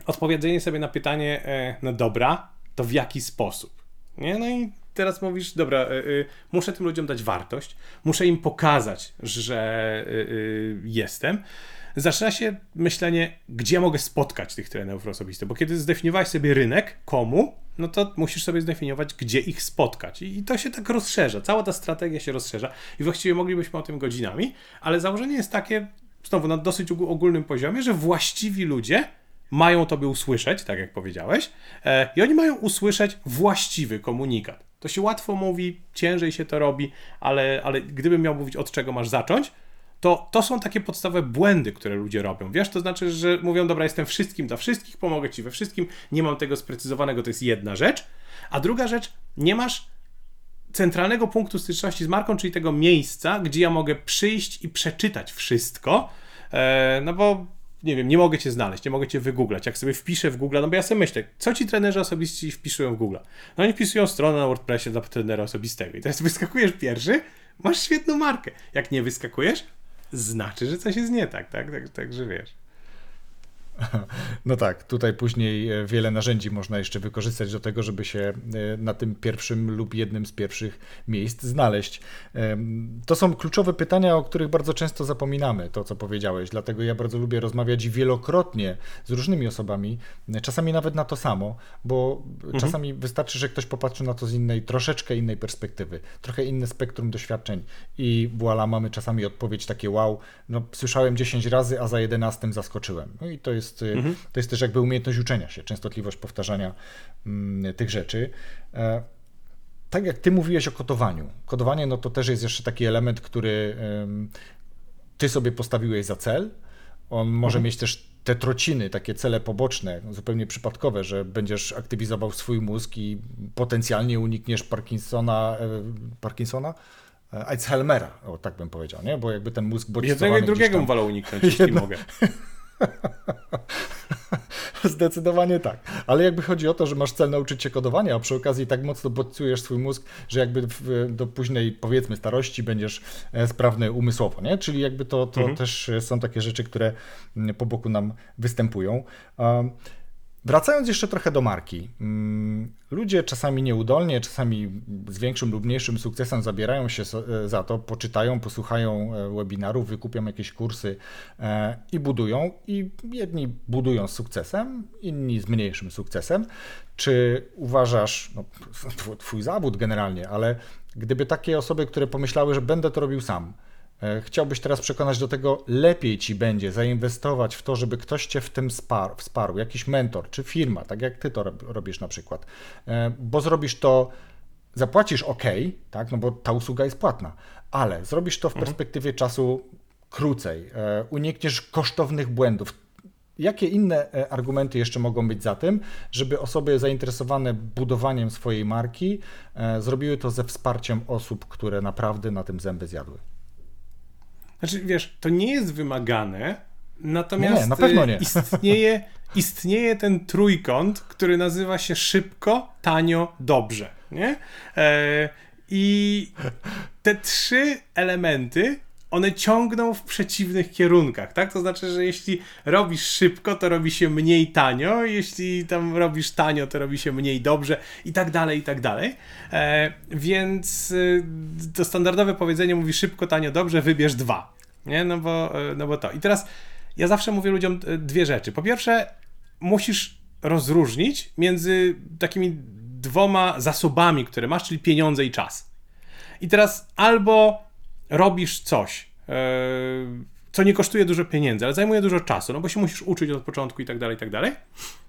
odpowiedzenie sobie na pytanie, no dobra, to w jaki sposób. Nie? No i teraz mówisz, dobra, y, y, muszę tym ludziom dać wartość, muszę im pokazać, że y, y jestem. Zaczyna się myślenie, gdzie mogę spotkać tych trenerów osobistych, bo kiedy zdefiniowałeś sobie rynek, komu, no to musisz sobie zdefiniować, gdzie ich spotkać. I, I to się tak rozszerza, cała ta strategia się rozszerza i właściwie moglibyśmy o tym godzinami, ale założenie jest takie, znowu na dosyć ogólnym poziomie, że właściwi ludzie mają tobie usłyszeć, tak jak powiedziałeś, e, i oni mają usłyszeć właściwy komunikat. To się łatwo mówi, ciężej się to robi, ale, ale gdybym miał mówić, od czego masz zacząć, to to są takie podstawowe błędy, które ludzie robią. Wiesz, to znaczy, że mówią, dobra, jestem wszystkim dla wszystkich, pomogę ci we wszystkim, nie mam tego sprecyzowanego, to jest jedna rzecz. A druga rzecz, nie masz centralnego punktu styczności z marką, czyli tego miejsca, gdzie ja mogę przyjść i przeczytać wszystko. E, no bo nie wiem, nie mogę cię znaleźć, nie mogę cię wygooglać. Jak sobie wpiszę w Google, no bo ja sobie myślę, co ci trenerzy osobiści wpisują w Google? No oni wpisują stronę na WordPressie dla trenera osobistego. I teraz wyskakujesz pierwszy, masz świetną markę. Jak nie wyskakujesz, znaczy, że coś jest nie tak, tak? Także tak, tak, wiesz. No tak, tutaj później e, wiele narzędzi można jeszcze wykorzystać do tego, żeby się e, na tym pierwszym lub jednym z pierwszych miejsc znaleźć. To są kluczowe pytania, o których bardzo często zapominamy, to co powiedziałeś, dlatego ja bardzo lubię rozmawiać wielokrotnie z różnymi osobami, czasami nawet na to samo, bo mhm. czasami wystarczy, że ktoś popatrzy na to z innej, troszeczkę innej perspektywy, trochę inne spektrum doświadczeń i voilà, mamy czasami odpowiedź takie wow, no słyszałem 10 razy, a za 11 zaskoczyłem. No i to jest jest, y, mhm. to jest też jakby umiejętność uczenia się, częstotliwość powtarzania mm, tych rzeczy. E, tak jak ty mówiłeś o kodowaniu. Kodowanie no to też jest jeszcze taki element, który ty sobie postawiłeś za cel. On może mhm. mieć też te trociny, takie cele poboczne, zupełnie przypadkowe, że będziesz aktywizował swój mózg i potencjalnie unikniesz Parkinsona, e, Parkinsona? E, Alzheimera, o tak bym powiedział, nie? Bo jakby ten mózg bodźcowany Jednego i drugiego tam... wolał uniknąć, jeśli Jedna... mogę. Zdecydowanie tak. Ale jakby chodzi o to, że masz cel nauczyć się kodowania, a przy okazji tak mocno bodźcujesz swój mózg, że jakby w, do późnej, powiedzmy, starości będziesz e, sprawny umysłowo, nie? Czyli jakby to, to mhm. też są takie rzeczy, które mm, po boku nam występują. Wracając jeszcze trochę do marki. Mm, ludzie czasami nieudolnie, czasami z większym lub mniejszym sukcesem zabierają się e, za to, poczytają, posłuchają e, webinarów, wykupią jakieś kursy e, i budują. I jedni budują z sukcesem, inni z mniejszym sukcesem. Czy uważasz, no, twój zawód generalnie, ale gdyby takie osoby, które pomyślały, że będę to robił sam, chciałbyś teraz przekonać do tego, lepiej ci będzie zainwestować w to, żeby ktoś cię w tym wsparł, wsparł jakiś mentor czy firma, tak jak ty to robisz na przykład, e, bo zrobisz to, zapłacisz ok, tak, no bo ta usługa jest płatna, ale zrobisz to w mhm. perspektywie czasu krócej, e, unikniesz kosztownych błędów. Jakie inne argumenty jeszcze mogą być za tym, żeby osoby zainteresowane budowaniem swojej marki zrobiły to ze wsparciem osób, które naprawdę na tym zęby zjadły? Znaczy, wiesz, to nie jest wymagane, natomiast nie, na pewno nie. Istnieje, istnieje ten trójkąt, który nazywa się szybko, tanio, dobrze. Nie? E, I te trzy elementy one ciągną w przeciwnych kierunkach, tak? To znaczy, że jeśli robisz szybko, to robi się mniej tanio, jeśli tam robisz tanio, to robi się mniej dobrze i tak dalej, i tak dalej. E, więc y, to standardowe powiedzenie mówi szybko, tanio, dobrze, wybierz dwa. Nie? No bo, e, no bo to. I teraz ja zawsze mówię ludziom e, dwie rzeczy. Po pierwsze, musisz rozróżnić między takimi dwoma zasobami, które masz, czyli pieniądze i czas. I teraz albo robisz coś, e, co nie kosztuje dużo pieniędzy, ale zajmuje dużo czasu, no bo się musisz uczyć od początku i tak dalej, i tak dalej.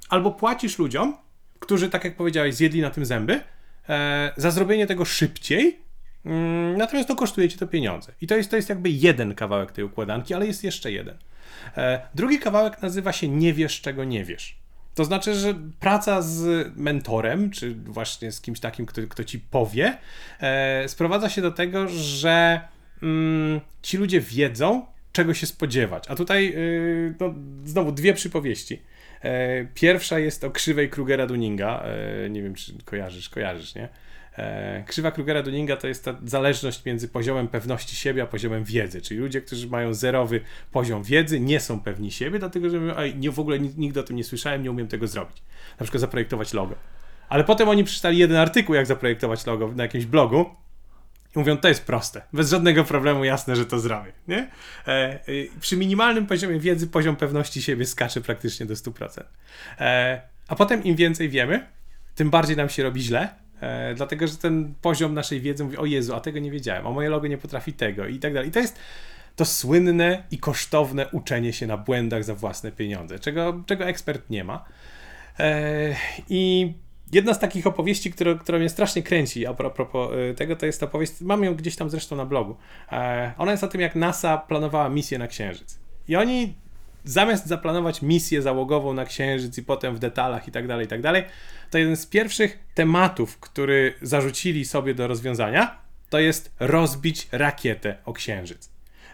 Albo płacisz ludziom, którzy, tak jak powiedziałeś, zjedli na tym zęby, e, za zrobienie tego szybciej, mm, natomiast to kosztuje ci to pieniądze. I to jest, to jest jakby jeden kawałek tej układanki, ale jest jeszcze jeden. E, drugi kawałek nazywa się nie wiesz, czego nie wiesz. To znaczy, że praca z mentorem, czy właśnie z kimś takim, kto, kto ci powie, sprowadza się do tego, że mm, ci ludzie wiedzą, czego się spodziewać. A tutaj yy, no, znowu dwie przypowieści. E, pierwsza jest o krzywej Krugera Dunninga. E, nie wiem, czy kojarzysz, kojarzysz, nie? E, krzywa Krugera-Dunninga to jest ta zależność między poziomem pewności siebie a poziomem wiedzy, czyli ludzie, którzy mają zerowy poziom wiedzy, nie są pewni siebie, dlatego że mówią, nie, w ogóle nigdy o tym nie słyszałem, nie umiem tego zrobić. Na przykład zaprojektować logo. Ale potem oni przeczytali jeden artykuł, jak zaprojektować logo na jakimś blogu i mówią, to jest proste, bez żadnego problemu, jasne, że to zrobię. Nie? E, e, przy minimalnym poziomie wiedzy poziom pewności siebie skacze praktycznie do 100%. E, a potem im więcej wiemy, tym bardziej nam się robi źle, e, dlatego że ten poziom naszej wiedzy mówi, o Jezu, a tego nie wiedziałem, a moje logo nie potrafi tego i tak dalej. I to jest to słynne i kosztowne uczenie się na błędach za własne pieniądze, czego, czego ekspert nie ma. E, I Jedna z takich opowieści, która, która mnie strasznie kręci a propos y, tego, to jest opowieść, mam ją gdzieś tam zresztą na blogu. E, ona jest o tym, jak NASA planowała misję na Księżyc. I oni zamiast zaplanować misję załogową na Księżyc i potem w detalach i tak dalej, i tak dalej, to jeden z pierwszych tematów, który zarzucili sobie do rozwiązania, to jest rozbić rakietę o Księżyc.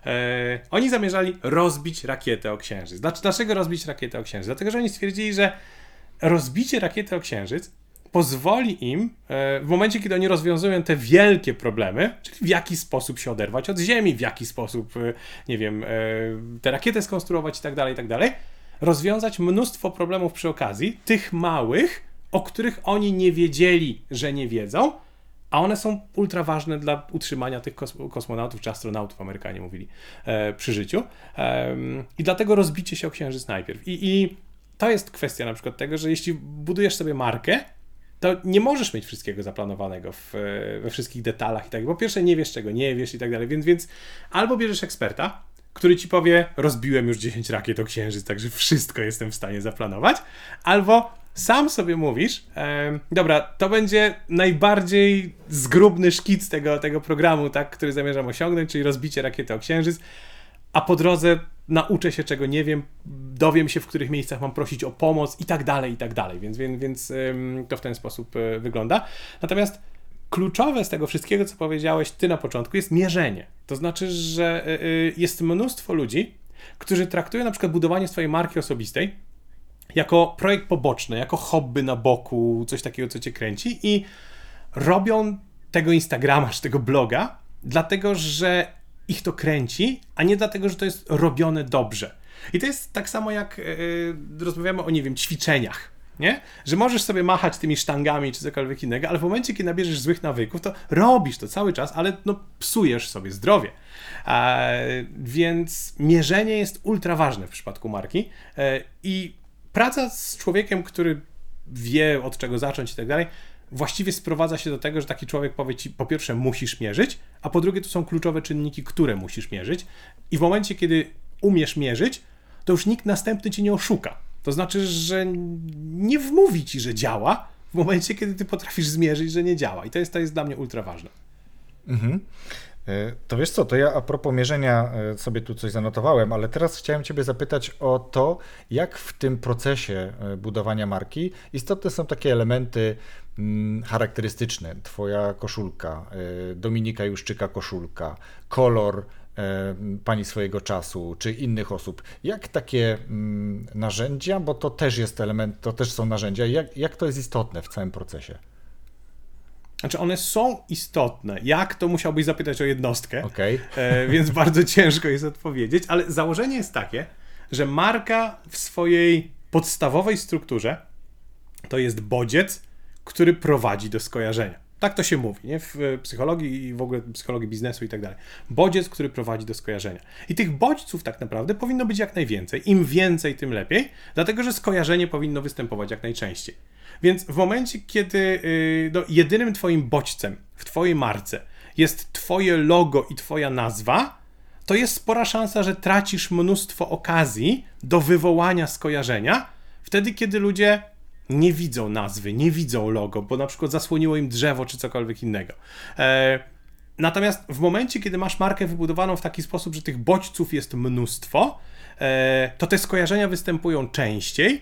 E, oni zamierzali rozbić rakietę o Księżyc. Dlaczego rozbić rakietę o Księżyc? Dlatego, że oni stwierdzili, że rozbicie rakiety o Księżyc pozwoli im, e, w momencie, kiedy oni rozwiązują te wielkie problemy, czyli w jaki sposób się oderwać od Ziemi, w jaki sposób, e, nie wiem, e, tę rakietę skonstruować i tak dalej, i tak dalej, rozwiązać mnóstwo problemów przy okazji, tych małych, o których oni nie wiedzieli, że nie wiedzą, a one są ultra ważne dla utrzymania tych kosmonautów czy astronautów, Amerykanie mówili, przy życiu. I dlatego rozbicie się o Księżyc najpierw. I, I to jest kwestia na przykład tego, że jeśli budujesz sobie markę, to nie możesz mieć wszystkiego zaplanowanego w, we wszystkich detalach i tak. Po pierwsze, nie wiesz czego nie wiesz i tak dalej, więc, więc albo bierzesz eksperta, który ci powie, rozbiłem już 10 rakiet o księżyc, także wszystko jestem w stanie zaplanować, albo sam sobie mówisz, e, dobra, to będzie najbardziej zgrubny szkic tego, tego programu, tak, który zamierzam osiągnąć, czyli rozbicie rakiety o księżyc, a po drodze nauczę się czego nie wiem, dowiem się w których miejscach mam prosić o pomoc i tak dalej, i tak dalej, więc, więc, więc to w ten sposób y, wygląda. Natomiast kluczowe z tego wszystkiego, co powiedziałeś ty na początku, jest mierzenie. To znaczy, że y, y, jest mnóstwo ludzi, którzy traktują na przykład budowanie swojej marki osobistej jako projekt poboczny, jako hobby na boku, coś takiego, co cię kręci i robią tego Instagrama czy tego bloga, dlatego że ich to kręci, a nie dlatego, że to jest robione dobrze. I to jest tak samo jak yy, rozmawiamy o, nie wiem, ćwiczeniach. Nie? Że możesz sobie machać tymi sztangami czy cokolwiek innego, ale w momencie, kiedy nabierzesz złych nawyków, to robisz to cały czas, ale no, psujesz sobie zdrowie. E, więc mierzenie jest ultra ważne w przypadku marki e, i praca z człowiekiem, który wie od czego zacząć i tak dalej, właściwie sprowadza się do tego, że taki człowiek powie ci, po pierwsze, musisz mierzyć, a po drugie, to są kluczowe czynniki, które musisz mierzyć. I w momencie, kiedy umiesz mierzyć, to już nikt następny ci nie oszuka. To znaczy, że nie wmówi ci, że działa, w momencie, kiedy ty potrafisz zmierzyć, że nie działa. I to jest, to jest dla mnie ultra ważne. Mhm. E, to wiesz co, to ja a propos mierzenia e, sobie tu coś zanotowałem, ale teraz chciałem Ciebie zapytać o to, jak w tym procesie e, budowania marki istotne są takie elementy charakterystyczne. Twoja koszulka, Dominika Juszczyka koszulka, kolor pani swojego czasu, czy innych osób. Jak takie mm, narzędzia, bo to też jest element, to też są narzędzia, jak, jak to jest istotne w całym procesie? Znaczy, one są istotne. Jak to musiałbyś zapytać o jednostkę, okay. e, więc bardzo ciężko jest odpowiedzieć, ale założenie jest takie, że marka w swojej podstawowej strukturze to jest bodziec, który prowadzi do skojarzenia. Tak to się mówi, nie? W psychologii i w ogóle psychologii biznesu i tak dalej. Bodziec, który prowadzi do skojarzenia. I tych bodźców tak naprawdę powinno być jak najwięcej. Im więcej, tym lepiej, dlatego że skojarzenie powinno występować jak najczęściej. Więc w momencie, kiedy yy, no, jedynym twoim bodźcem w twojej marce jest twoje logo i twoja nazwa, to jest spora szansa, że tracisz mnóstwo okazji do wywołania skojarzenia, wtedy kiedy ludzie nie widzą nazwy, nie widzą logo, bo na przykład zasłoniło im drzewo czy cokolwiek innego. E, natomiast w momencie, kiedy masz markę wybudowaną w taki sposób, że tych bodźców jest mnóstwo, e, to te skojarzenia występują częściej.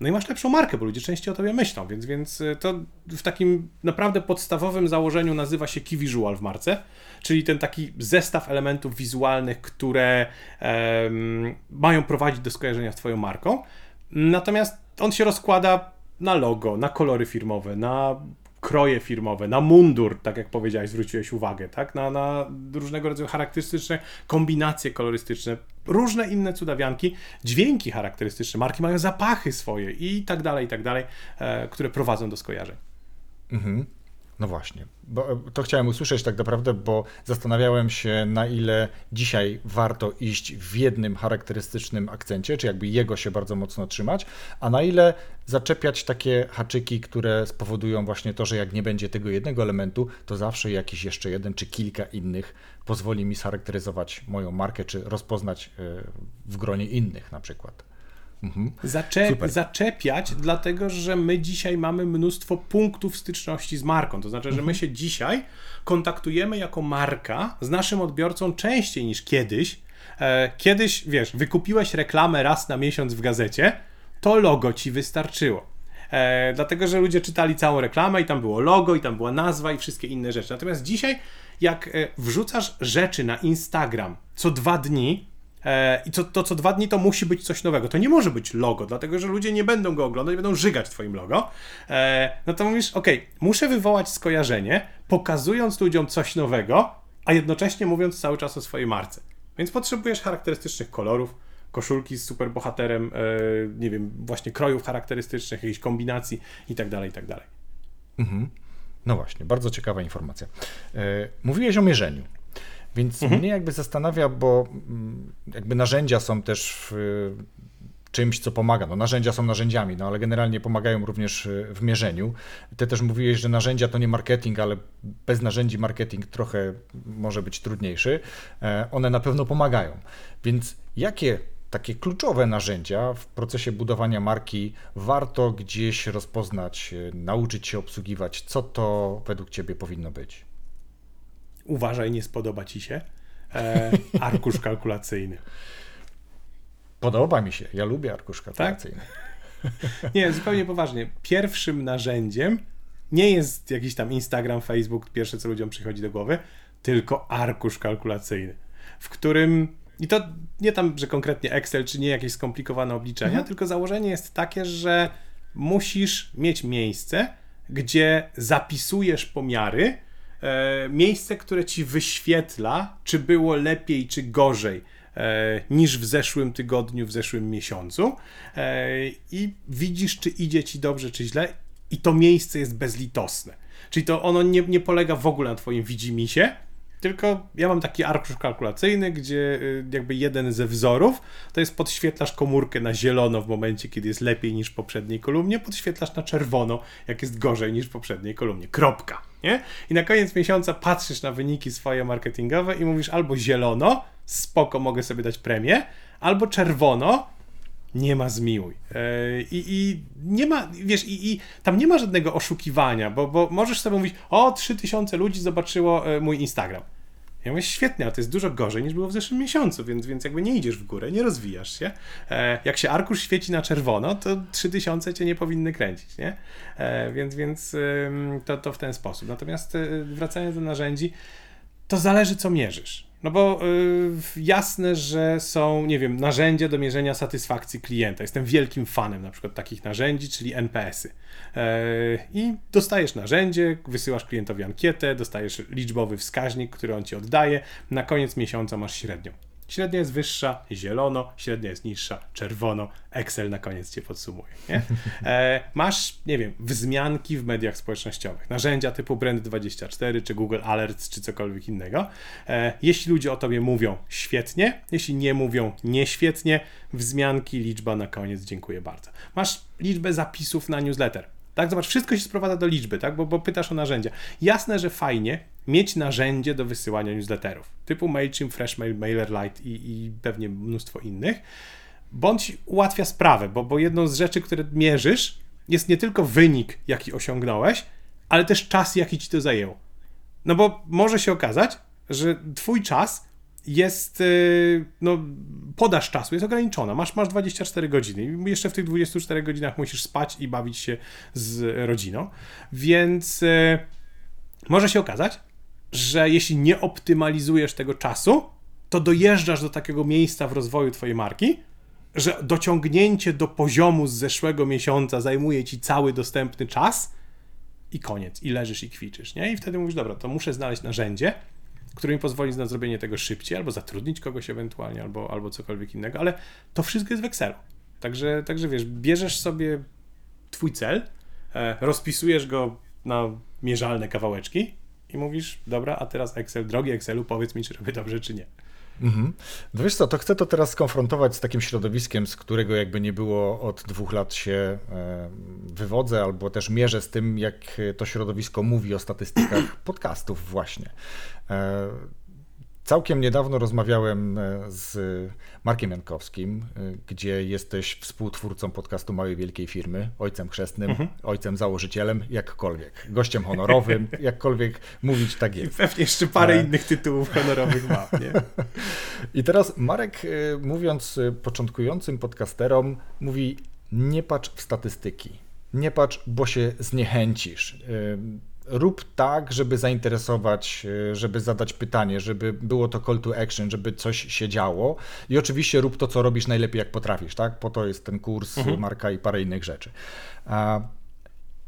No i masz lepszą markę, bo ludzie częściej o tobie myślą, więc, więc e, to w takim naprawdę podstawowym założeniu nazywa się key visual w marce, czyli ten taki zestaw elementów wizualnych, które mają prowadzić do skojarzenia z twoją marką. Natomiast on się rozkłada na logo, na kolory firmowe, na kroje firmowe, na mundur, tak jak powiedziałeś, zwróciłeś uwagę, tak? Na, na różnego rodzaju charakterystyczne kombinacje kolorystyczne, różne inne cudawianki, dźwięki charakterystyczne, marki mają zapachy swoje i tak dalej, i tak dalej, e, które prowadzą do skojarzeń. Mhm. No właśnie, bo e, to chciałem usłyszeć tak naprawdę, bo zastanawiałem się, na ile dzisiaj warto iść w jednym charakterystycznym akcencie, czy jakby jego się bardzo mocno trzymać, a na ile zaczepiać takie haczyki, które spowodują właśnie to, że jak nie będzie tego jednego elementu, to zawsze jakiś jeszcze jeden czy kilka innych pozwoli mi scharakteryzować moją markę, czy rozpoznać e, w gronie innych na przykład. Mhm. Zaczep zaczepiać, dlatego że my dzisiaj mamy mnóstwo punktów styczności z marką. To znaczy, że my mhm. się dzisiaj kontaktujemy jako marka z naszym odbiorcą częściej niż kiedyś. E, kiedyś, wiesz, wykupiłeś reklamę raz na miesiąc w gazecie, to logo ci wystarczyło. E, dlatego, że ludzie czytali całą reklamę i tam było logo, i tam była nazwa i wszystkie inne rzeczy. Natomiast dzisiaj, jak e, wrzucasz rzeczy na Instagram co dwa dni, I to, to co dwa dni to musi być coś nowego. To nie może być logo, dlatego że ludzie nie będą go oglądać, będą żygać twoim logo. E, no to mówisz, ok, muszę wywołać skojarzenie, pokazując ludziom coś nowego, a jednocześnie mówiąc cały czas o swojej marce. Więc potrzebujesz charakterystycznych kolorów, koszulki z superbohaterem, e, nie wiem, właśnie krojów charakterystycznych, jakichś kombinacji i tak dalej, i tak. Mhm. No właśnie, bardzo ciekawa informacja. Mówiłeś o mierzeniu. Więc mhm. mnie jakby zastanawia, bo mm, jakby narzędzia są też czymś, co pomaga. No, narzędzia są narzędziami, no, ale generalnie pomagają również y, w mierzeniu. Ty też mówiłeś, że narzędzia to nie marketing, ale bez narzędzi marketing trochę może być trudniejszy. E, one na pewno pomagają. Więc jakie takie kluczowe narzędzia w procesie budowania marki warto gdzieś rozpoznać, e, nauczyć się obsługiwać? Co to według Ciebie powinno być? Uważaj, nie spodoba Ci się. E, arkusz kalkulacyjny. Podoba mi się. Ja lubię arkusz kalkulacyjny. Tak? Nie, zupełnie poważnie. Pierwszym narzędziem nie jest jakiś tam Instagram, Facebook, pierwsze co ludziom przychodzi do głowy, tylko arkusz kalkulacyjny, w którym i to nie tam, że konkretnie Excel, czy nie jakieś skomplikowane obliczenia, mhm. tylko założenie jest takie, że musisz mieć miejsce, gdzie zapisujesz pomiary, e, miejsce, które ci wyświetla, czy było lepiej, czy gorzej e, niż w zeszłym tygodniu, w zeszłym miesiącu e, i widzisz, czy idzie ci dobrze, czy źle i to miejsce jest bezlitosne. Czyli to ono nie, nie polega w ogóle na twoim widzimisię, tylko ja mam taki arkusz kalkulacyjny, gdzie y, jakby jeden ze wzorów to jest podświetlasz komórkę na zielono w momencie, kiedy jest lepiej niż w poprzedniej kolumnie, podświetlasz na czerwono, jak jest gorzej niż w poprzedniej kolumnie. Kropka. Nie? I na koniec miesiąca patrzysz na wyniki swoje marketingowe i mówisz albo zielono, spoko, mogę sobie dać premię, albo czerwono, nie ma zmiłuj. E, I, I, nie ma, wiesz, i, i, tam nie ma żadnego oszukiwania, bo, bo możesz sobie mówić, o, 3000 ludzi zobaczyło e, mój Instagram. Ja mówię, świetnie, ale to jest dużo gorzej niż było w zeszłym miesiącu, więc, więc jakby nie idziesz w górę, nie rozwijasz się. E, jak się arkusz świeci na czerwono, to 3000 cię nie powinny kręcić, nie? więc więc to, to w ten sposób. Natomiast wracając do narzędzi, to zależy co mierzysz. No bo y, jasne, że są, nie wiem, narzędzia do mierzenia satysfakcji klienta. Jestem wielkim fanem na przykład takich narzędzi, czyli NPS-y. E, I dostajesz narzędzie, wysyłasz klientowi ankietę, dostajesz liczbowy wskaźnik, który on ci oddaje. Na koniec miesiąca masz średnią. Średnia jest wyższa, zielono, średnia jest niższa, czerwono. Excel na koniec cię podsumuje. Nie? E, masz, nie wiem, wzmianki w mediach społecznościowych, narzędzia typu Brand24, czy Google Alerts, czy cokolwiek innego. E, jeśli ludzie o tobie mówią, świetnie, jeśli nie mówią, nieświetnie, wzmianki, liczba na koniec, dziękuję bardzo. Masz liczbę zapisów na newsletter. Tak, zobacz, wszystko się sprowadza do liczby, tak? Bo, bo pytasz o narzędzia. Jasne, że fajnie mieć narzędzie do wysyłania newsletterów, typu MailChimp, Freshmail, MailerLite i, i pewnie mnóstwo innych, bądź ułatwia sprawę, bo, bo jedną z rzeczy, które mierzysz, jest nie tylko wynik, jaki osiągnąłeś, ale też czas, jaki ci to zajęło. No bo może się okazać, że twój czas jest, y, no, podaż czasu jest ograniczona. Masz, masz 24 godziny i jeszcze w tych 24 godzinach musisz spać i bawić się z rodziną. Więc y, może się okazać, że jeśli nie optymalizujesz tego czasu, to dojeżdżasz do takiego miejsca w rozwoju twojej marki, że dociągnięcie do poziomu z zeszłego miesiąca zajmuje ci cały dostępny czas i koniec, i leżysz i kwiczysz, nie? I wtedy mówisz, dobra, to muszę znaleźć narzędzie, które mi pozwoli na zrobienie tego szybciej, albo zatrudnić kogoś ewentualnie, albo, albo cokolwiek innego, ale to wszystko jest w Excelu. Także, także wiesz, bierzesz sobie twój cel, e, rozpisujesz go na mierzalne kawałeczki i mówisz, dobra, a teraz Excel, drogi Excelu, powiedz mi, czy robię dobrze, czy nie. Mhm. No wiesz co, to chcę to teraz skonfrontować z takim środowiskiem, z którego jakby nie było od dwóch lat się e, wywodzę, albo też mierzę z tym, jak to środowisko mówi o statystykach podcastów właśnie. E, całkiem niedawno rozmawiałem e, z Markiem Jankowskim, gdzie jesteś współtwórcą podcastu Małej Wielkiej Firmy, ojcem chrzestnym, mhm. ojcem założycielem, jakkolwiek, gościem honorowym, jakkolwiek mówić tak jest. I pewnie jeszcze parę e... innych tytułów honorowych mam, nie? I teraz Marek, mówiąc początkującym podcasterom, mówi nie patrz w statystyki, nie patrz, bo się zniechęcisz rób tak, żeby zainteresować, e, żeby zadać pytanie, żeby było to call to action, żeby coś się działo. I oczywiście rób to, co robisz najlepiej, jak potrafisz, tak? Po to jest ten kurs, mhm. marka i parę innych rzeczy.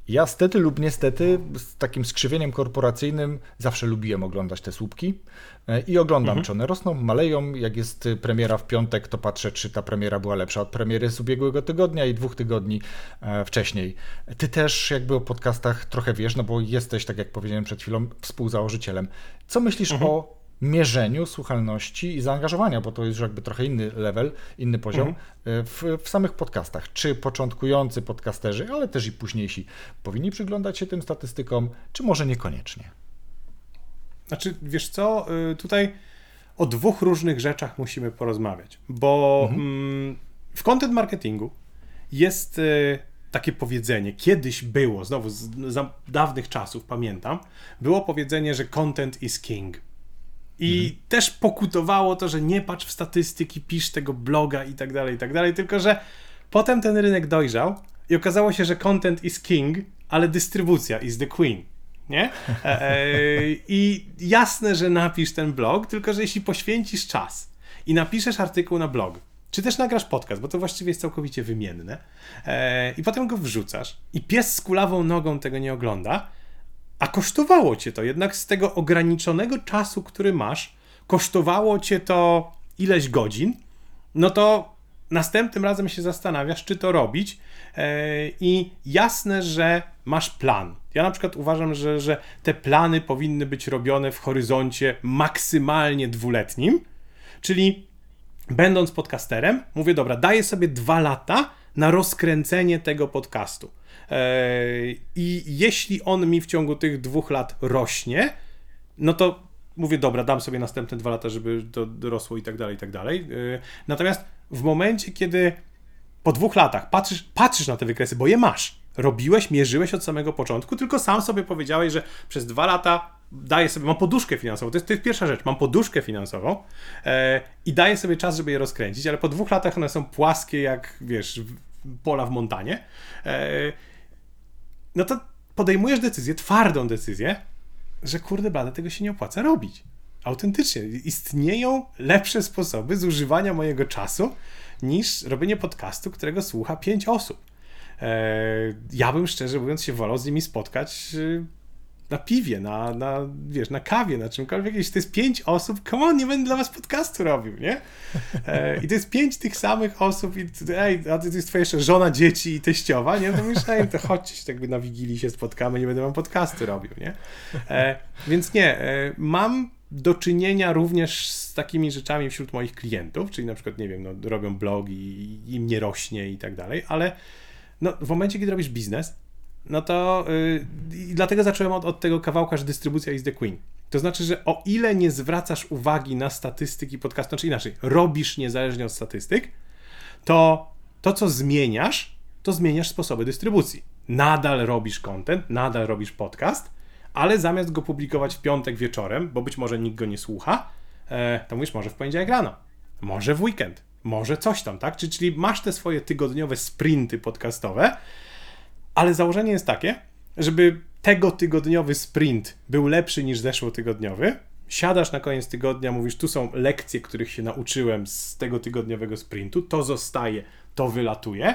Ja stety lub niestety z takim skrzywieniem korporacyjnym zawsze lubiłem oglądać te słupki e, i oglądam, mhm. czy one rosną, maleją. Jak jest premiera w piątek, to patrzę, czy ta premiera była lepsza od premiery z ubiegłego tygodnia i dwóch tygodni e, wcześniej. Ty też jakby o podcastach trochę wiesz, no bo jesteś, tak jak powiedziałem przed chwilą, współzałożycielem. Co myślisz mhm. o mierzeniu słuchalności i zaangażowania, bo to jest już jakby trochę inny level, inny poziom mhm. E, w, w, samych podcastach. Czy początkujący podcasterzy, ale też i późniejsi powinni przyglądać się tym statystykom, czy może niekoniecznie? Znaczy, wiesz co, y, tutaj o dwóch różnych rzeczach musimy porozmawiać, bo mm, w content marketingu jest y, takie powiedzenie, kiedyś było, znowu z za dawnych czasów pamiętam, było powiedzenie, że content is king. I też pokutowało to, że nie patrz w statystyki, pisz tego bloga i tak dalej, i tak dalej, tylko że potem ten rynek dojrzał i okazało się, że content is king, ale dystrybucja is the queen. Nie? E, e, I jasne, że napisz ten blog, tylko że jeśli poświęcisz czas i napiszesz artykuł na blog, czy też nagrasz podcast, bo to właściwie jest całkowicie wymienne, e, i potem go wrzucasz, i pies z kulawą nogą tego nie ogląda, a kosztowało cię to jednak z tego ograniczonego czasu, który masz, kosztowało cię to ileś godzin, no to następnym razem się zastanawiasz, czy to robić. e, I jasne, że masz plan. Ja na przykład uważam, że, że te plany powinny być robione w horyzoncie maksymalnie dwuletnim, czyli będąc podcasterem, mówię, dobra, daję sobie dwa lata na rozkręcenie tego podcastu. Eee, I jeśli on mi w ciągu tych dwóch lat rośnie, no to mówię, dobra, dam sobie następne dwa lata, żeby to rosło i tak dalej, i tak dalej. Eee, Natomiast w momencie, kiedy po dwóch latach patrzysz, patrzysz na te wykresy, bo je masz. Robiłeś, mierzyłeś od samego początku, tylko sam sobie powiedziałeś, że przez dwa lata daję sobie, mam poduszkę finansową. To jest, to jest pierwsza rzecz. Mam poduszkę finansową e, i daję sobie czas, żeby je rozkręcić, ale po dwóch latach one są płaskie, jak wiesz, pola w montanie. E, no to podejmujesz decyzję, twardą decyzję, że kurde blade, tego się nie opłaca robić. Autentycznie. Istnieją lepsze sposoby zużywania mojego czasu niż robienie podcastu, którego słucha pięć osób. Eee, ja bym szczerze mówiąc się wolał z nimi spotkać e, na piwie, na, na, wiesz, na kawie, na czymkolwiek. Jeśli to jest pięć osób, come on, nie będę dla was podcastu robił, nie? E, I to jest pięć tych samych osób i ej, a to jest twoja jeszcze żona, dzieci i teściowa, nie? To myślę, ej, to chodźcie tak na Wigilii się spotkamy, nie będę wam podcastu robił, nie? E, więc nie, e, mam do czynienia również z takimi rzeczami wśród moich klientów, czyli na przykład, nie wiem, no, robią blog i, i im nie rośnie i tak dalej, ale no, w momencie, kiedy robisz biznes, no to yy, dlatego zacząłem od, od tego kawałka, że dystrybucja is the queen. To znaczy, że o ile nie zwracasz uwagi na statystyki podcastu, znaczy inaczej, robisz niezależnie od statystyk, to to, co zmieniasz, to zmieniasz sposoby dystrybucji. Nadal robisz content, nadal robisz podcast, ale zamiast go publikować w piątek wieczorem, bo być może nikt go nie słucha, e, to mówisz może w poniedziałek rano, może w weekend, może coś tam, tak? Czyli masz te swoje tygodniowe sprinty podcastowe, ale założenie jest takie, żeby tego tygodniowy sprint był lepszy niż zeszłotygodniowy. Siadasz na koniec tygodnia, mówisz, tu są lekcje, których się nauczyłem z tego tygodniowego sprintu, to zostaje, to wylatuje.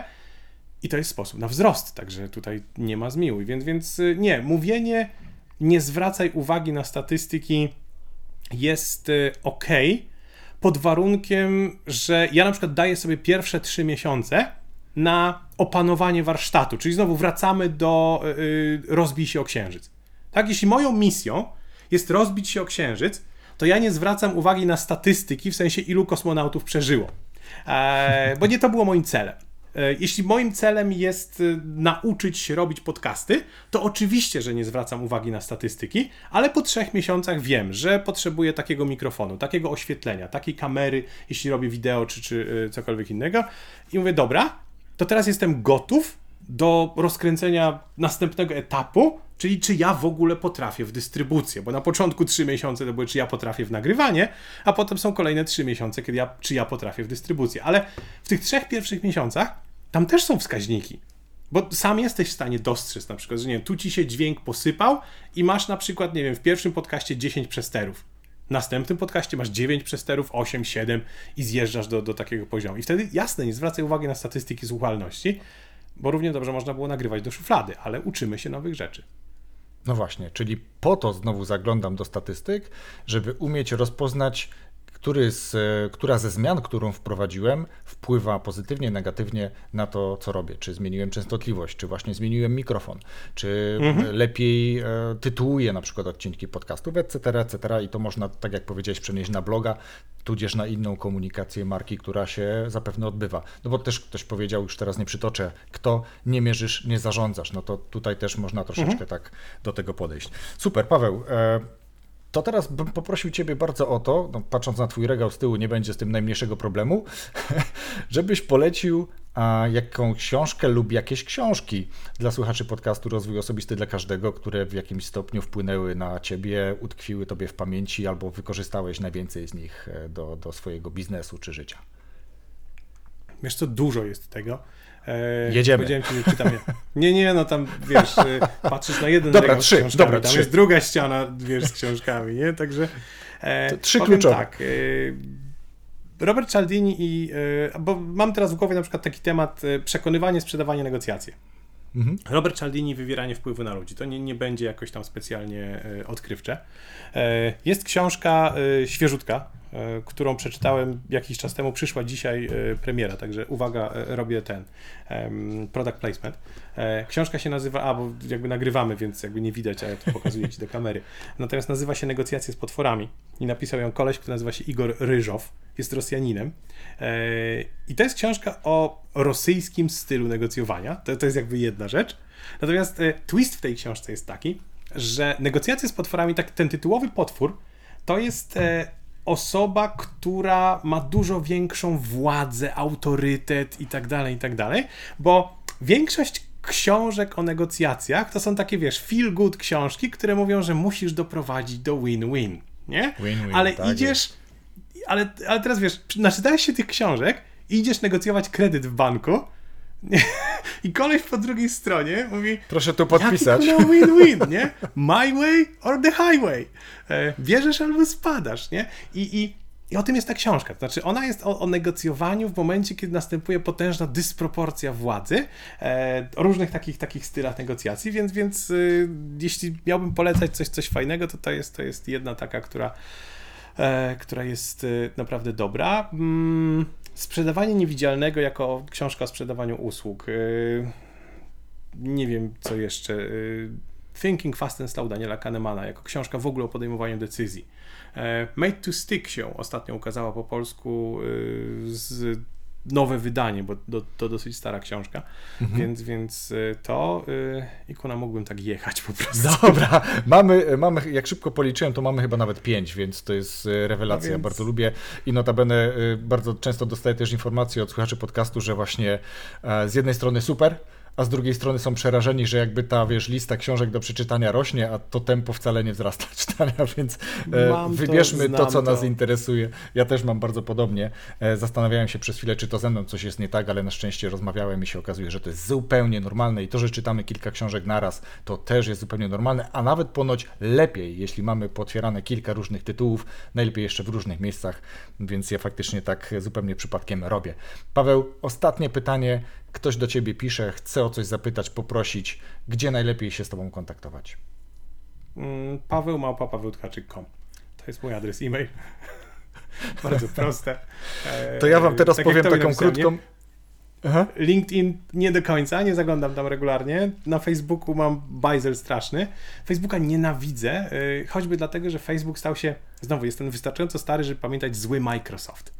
I to jest sposób na wzrost, także tutaj nie ma zmiłuj. Więc, więc y, nie, mówienie, nie zwracaj uwagi na statystyki jest ok, pod warunkiem, że ja na przykład daję sobie pierwsze trzy miesiące na opanowanie warsztatu, czyli znowu wracamy do yy, rozbij się o księżyc. Tak, jeśli moją misją jest rozbić się o księżyc, to ja nie zwracam uwagi na statystyki, w sensie ilu kosmonautów przeżyło. E, bo nie to było moim celem. E, Jeśli moim celem jest e, nauczyć się robić podcasty, to oczywiście, że nie zwracam uwagi na statystyki, ale po trzech miesiącach wiem, że potrzebuję takiego mikrofonu, takiego oświetlenia, takiej kamery, jeśli robię wideo czy, czy e, cokolwiek innego. I mówię, dobra, to teraz jestem gotów do rozkręcenia następnego etapu, czyli czy ja w ogóle potrafię w dystrybucję, bo na początku trzy miesiące to były, czy ja potrafię w nagrywanie, a potem są kolejne trzy miesiące, kiedy ja, czy ja potrafię w dystrybucję. Ale w tych trzech pierwszych miesiącach tam też są wskaźniki. Bo sam jesteś w stanie dostrzec na przykład, że nie wiem, tu ci się dźwięk posypał i masz na przykład, nie wiem, w pierwszym podcaście 10 przesterów. W następnym podcaście masz 9 przesterów, 8, 7 i zjeżdżasz do, do takiego poziomu. I wtedy jasne, nie zwracaj uwagi na statystyki słuchalności, bo równie dobrze można było nagrywać do szuflady, ale uczymy się nowych rzeczy. No właśnie, czyli po to znowu zaglądam do statystyk, żeby umieć rozpoznać, który z, która ze zmian, którą wprowadziłem, wpływa pozytywnie, negatywnie na to, co robię. Czy zmieniłem częstotliwość, czy właśnie zmieniłem mikrofon, czy lepiej e, tytułuję na przykład odcinki podcastów, etc., etc. I to można, tak jak powiedziałeś, przenieść na bloga, tudzież na inną komunikację marki, która się zapewne odbywa. No bo też ktoś powiedział, już teraz nie przytoczę, kto nie mierzysz, nie zarządzasz. No to tutaj też można troszeczkę tak do tego podejść. Super, Paweł. E, to teraz bym poprosił Ciebie bardzo o to, no, patrząc na Twój regał z tyłu, nie będzie z tym najmniejszego problemu, żebyś polecił a, jaką książkę lub jakieś książki dla słuchaczy podcastu Rozwój Osobisty dla Każdego, które w jakimś stopniu wpłynęły na Ciebie, utkwiły Tobie w pamięci albo wykorzystałeś najwięcej z nich e, do, do swojego biznesu czy życia. Wiesz co, dużo jest tego. E, Jedziemy. Powiedziałem ci, je. Nie, nie, no tam, wiesz, e, patrzysz na jeden dobra, trzy, z dobra, tam trzy. jest druga ściana, wiesz, z książkami, nie? Także e, trzy kluczowe. tak, e, Robert Cialdini i, e, bo mam teraz w głowie na przykład taki temat e, przekonywanie, sprzedawanie, negocjacje. Mhm. Robert Cialdini, wywieranie wpływu na ludzi. To nie, nie będzie jakoś tam specjalnie odkrywcze. Jest książka świeżutka, którą przeczytałem jakiś czas temu, przyszła dzisiaj e, premiera, także uwaga, e, robię ten product placement. Książka się nazywa, a bo jakby nagrywamy, więc jakby nie widać, a ja to pokazuję Ci do kamery. Natomiast nazywa się Negocjacje z potworami i napisał ją koleś, który nazywa się Igor Ryżow, jest Rosjaninem. I to jest książka o rosyjskim stylu negocjowania. To, to jest jakby jedna rzecz. Natomiast twist w tej książce jest taki, że negocjacje z potworami, tak ten tytułowy potwór, to jest osoba, która ma dużo większą władzę, autorytet i tak dalej, i tak dalej, bo większość książek o negocjacjach to są takie, wiesz, feel good książki, które mówią, że musisz doprowadzić do win-win, nie? Win-win, ale tak idziesz, ale, ale teraz wiesz, naczytałeś się tych książek, idziesz negocjować kredyt w banku, I koleś po drugiej stronie mówi... Proszę tu podpisać. Win-win, nie? My way or the highway. E, bierzesz albo spadasz, nie? I, i, I o tym jest ta książka. To znaczy, ona jest o, o negocjowaniu w momencie, kiedy następuje potężna dysproporcja władzy, e, o różnych takich, takich stylach negocjacji, więc, więc e, jeśli miałbym polecać coś, coś fajnego, to to jest, to jest jedna taka, która, e, która jest e, naprawdę dobra. Mm, Sprzedawanie niewidzialnego jako książka o sprzedawaniu usług. Y, nie wiem, co jeszcze. Y, Thinking Fast and Slow Daniela Kahnemana jako książka w ogóle o podejmowaniu decyzji. E, Made to Stick się ostatnio ukazała po polsku y, z nowe wydanie, bo to, to dosyć stara książka, mhm. więc, więc y, to y, ikona mógłbym tak jechać po prostu. Dobra, mamy, mamy, jak szybko policzyłem, to mamy chyba nawet pięć, więc to jest y, rewelacja, no więc... bardzo lubię i notabene bardzo często dostaję też informacje od słuchaczy podcastu, że właśnie e, z jednej strony super, a z drugiej strony są przerażeni, że jakby ta, wiesz, lista książek do przeczytania rośnie, a to tempo wcale nie wzrasta czytania, więc e, wybierzmy to, to co to. nas interesuje. Ja też mam bardzo podobnie. E, zastanawiałem się przez chwilę, czy to ze mną coś jest nie tak, ale na szczęście rozmawiałem i się okazuje, że to jest zupełnie normalne i to, że czytamy kilka książek naraz, to też jest zupełnie normalne, a nawet ponoć lepiej, jeśli mamy potwierane kilka różnych tytułów, najlepiej jeszcze w różnych miejscach, więc ja faktycznie tak zupełnie przypadkiem robię. Paweł, ostatnie pytanie ktoś do ciebie pisze, chce o coś zapytać, poprosić, gdzie najlepiej się z tobą kontaktować? Mm, Paweł Małpa Pawełtkaczyk.com. To jest mój adres e-mail. Bardzo proste. To ja wam teraz tak powiem taką krótką. Aha. LinkedIn nie do końca, nie zaglądam tam regularnie. Na Facebooku mam bajzel straszny. Facebooka nienawidzę, y, choćby dlatego, że Facebook stał się, znowu jestem wystarczająco stary, żeby pamiętać zły Microsoft.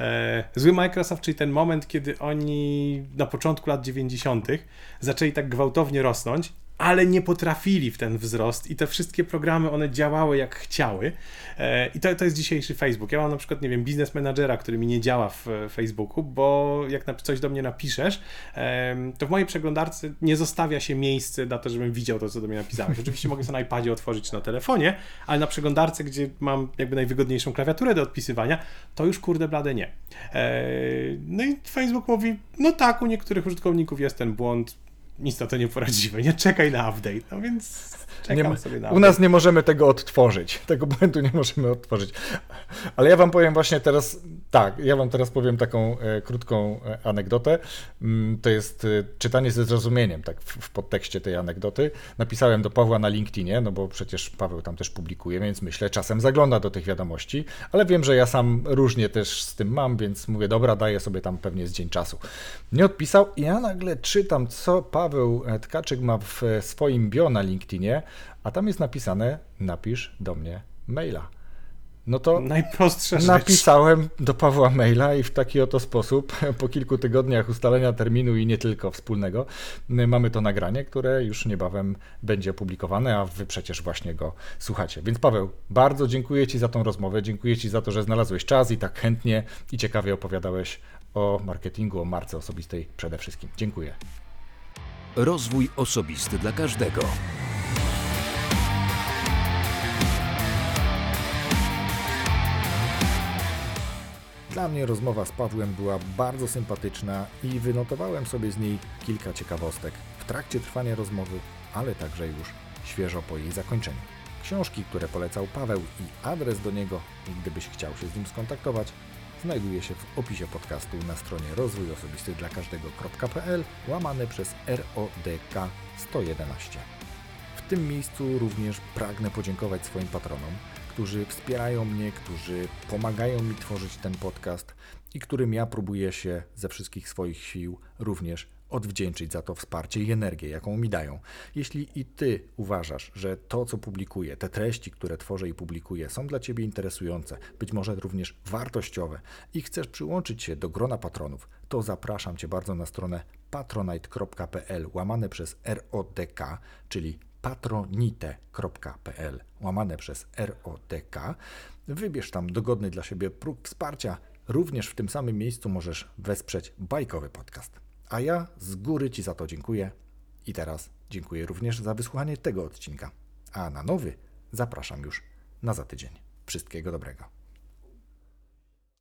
E, zły Microsoft, czyli ten moment, kiedy oni na początku lat 90. zaczęli tak gwałtownie rosnąć ale nie potrafili w ten wzrost i te wszystkie programy, one działały jak chciały. E, I to, to jest dzisiejszy Facebook. Ja mam na przykład, nie wiem, biznes menadżera, który mi nie działa w Facebooku, bo jak coś do mnie napiszesz, to w mojej przeglądarce nie zostawia się miejsce na to, żebym widział to, co do mnie napisałeś. Oczywiście mogę sobie na iPadzie otworzyć na telefonie, ale na przeglądarce, gdzie mam jakby najwygodniejszą klawiaturę do odpisywania, to już kurde blade nie. E, no i Facebook mówi, no tak, u niektórych użytkowników jest ten błąd, nic na to nie poradzimy, nie czekaj na update, no więc nie, U nas nie możemy tego odtworzyć, tego błędu nie możemy odtworzyć. Ale ja wam powiem właśnie teraz, tak, ja wam teraz powiem taką e, krótką e, anegdotę. Mm, to jest e, czytanie ze zrozumieniem, tak w, w podtekście tej anegdoty. Napisałem do Pawła na LinkedInie, no bo przecież Paweł tam też publikuje, więc myślę, czasem zagląda do tych wiadomości, ale wiem, że ja sam różnie też z tym mam, więc mówię, dobra, daję sobie tam pewnie z dzień czasu. Nie odpisał i ja nagle czytam, co Paweł Tkaczyk ma w swoim bio na LinkedInie, a tam jest napisane: napisz do mnie maila. No to Najprostsza rzecz. napisałem do Pawła maila i w taki oto sposób, po kilku tygodniach ustalenia terminu i nie tylko wspólnego, mamy to nagranie, które już niebawem będzie opublikowane, a wy przecież właśnie go słuchacie. Więc Paweł, bardzo dziękuję Ci za tą rozmowę, dziękuję Ci za to, że znalazłeś czas i tak chętnie i ciekawie opowiadałeś o marketingu, o marce osobistej przede wszystkim. Dziękuję. Rozwój osobisty dla każdego. Dla mnie rozmowa z Pawłem była bardzo sympatyczna i wynotowałem sobie z niej kilka ciekawostek w trakcie trwania rozmowy, ale także już świeżo po jej zakończeniu. Książki, które polecał Paweł i adres do niego, gdybyś chciał się z nim skontaktować, znajduje się w opisie podcastu na stronie rozwój osobisty dla każdego.pl łamane przez RODK 111. W tym miejscu również pragnę podziękować swoim patronom, którzy wspierają mnie, którzy pomagają mi tworzyć ten podcast i którym ja próbuję się ze wszystkich swoich sił również odwdzięczyć za to wsparcie i energię, jaką mi dają. Jeśli i Ty uważasz, że to, co publikuję, te treści, które tworzę i publikuję, są dla Ciebie interesujące, być może również wartościowe i chcesz przyłączyć się do grona patronów, to zapraszam Cię bardzo na stronę patronite.pl łamane przez RODK, czyli patronite.pl łamane przez RODK. Wybierz tam dogodny dla siebie próg wsparcia. Również w tym samym miejscu możesz wesprzeć bajkowy podcast. A ja z góry Ci za to dziękuję. I teraz dziękuję również za wysłuchanie tego odcinka. A na nowy zapraszam już na za tydzień. Wszystkiego dobrego.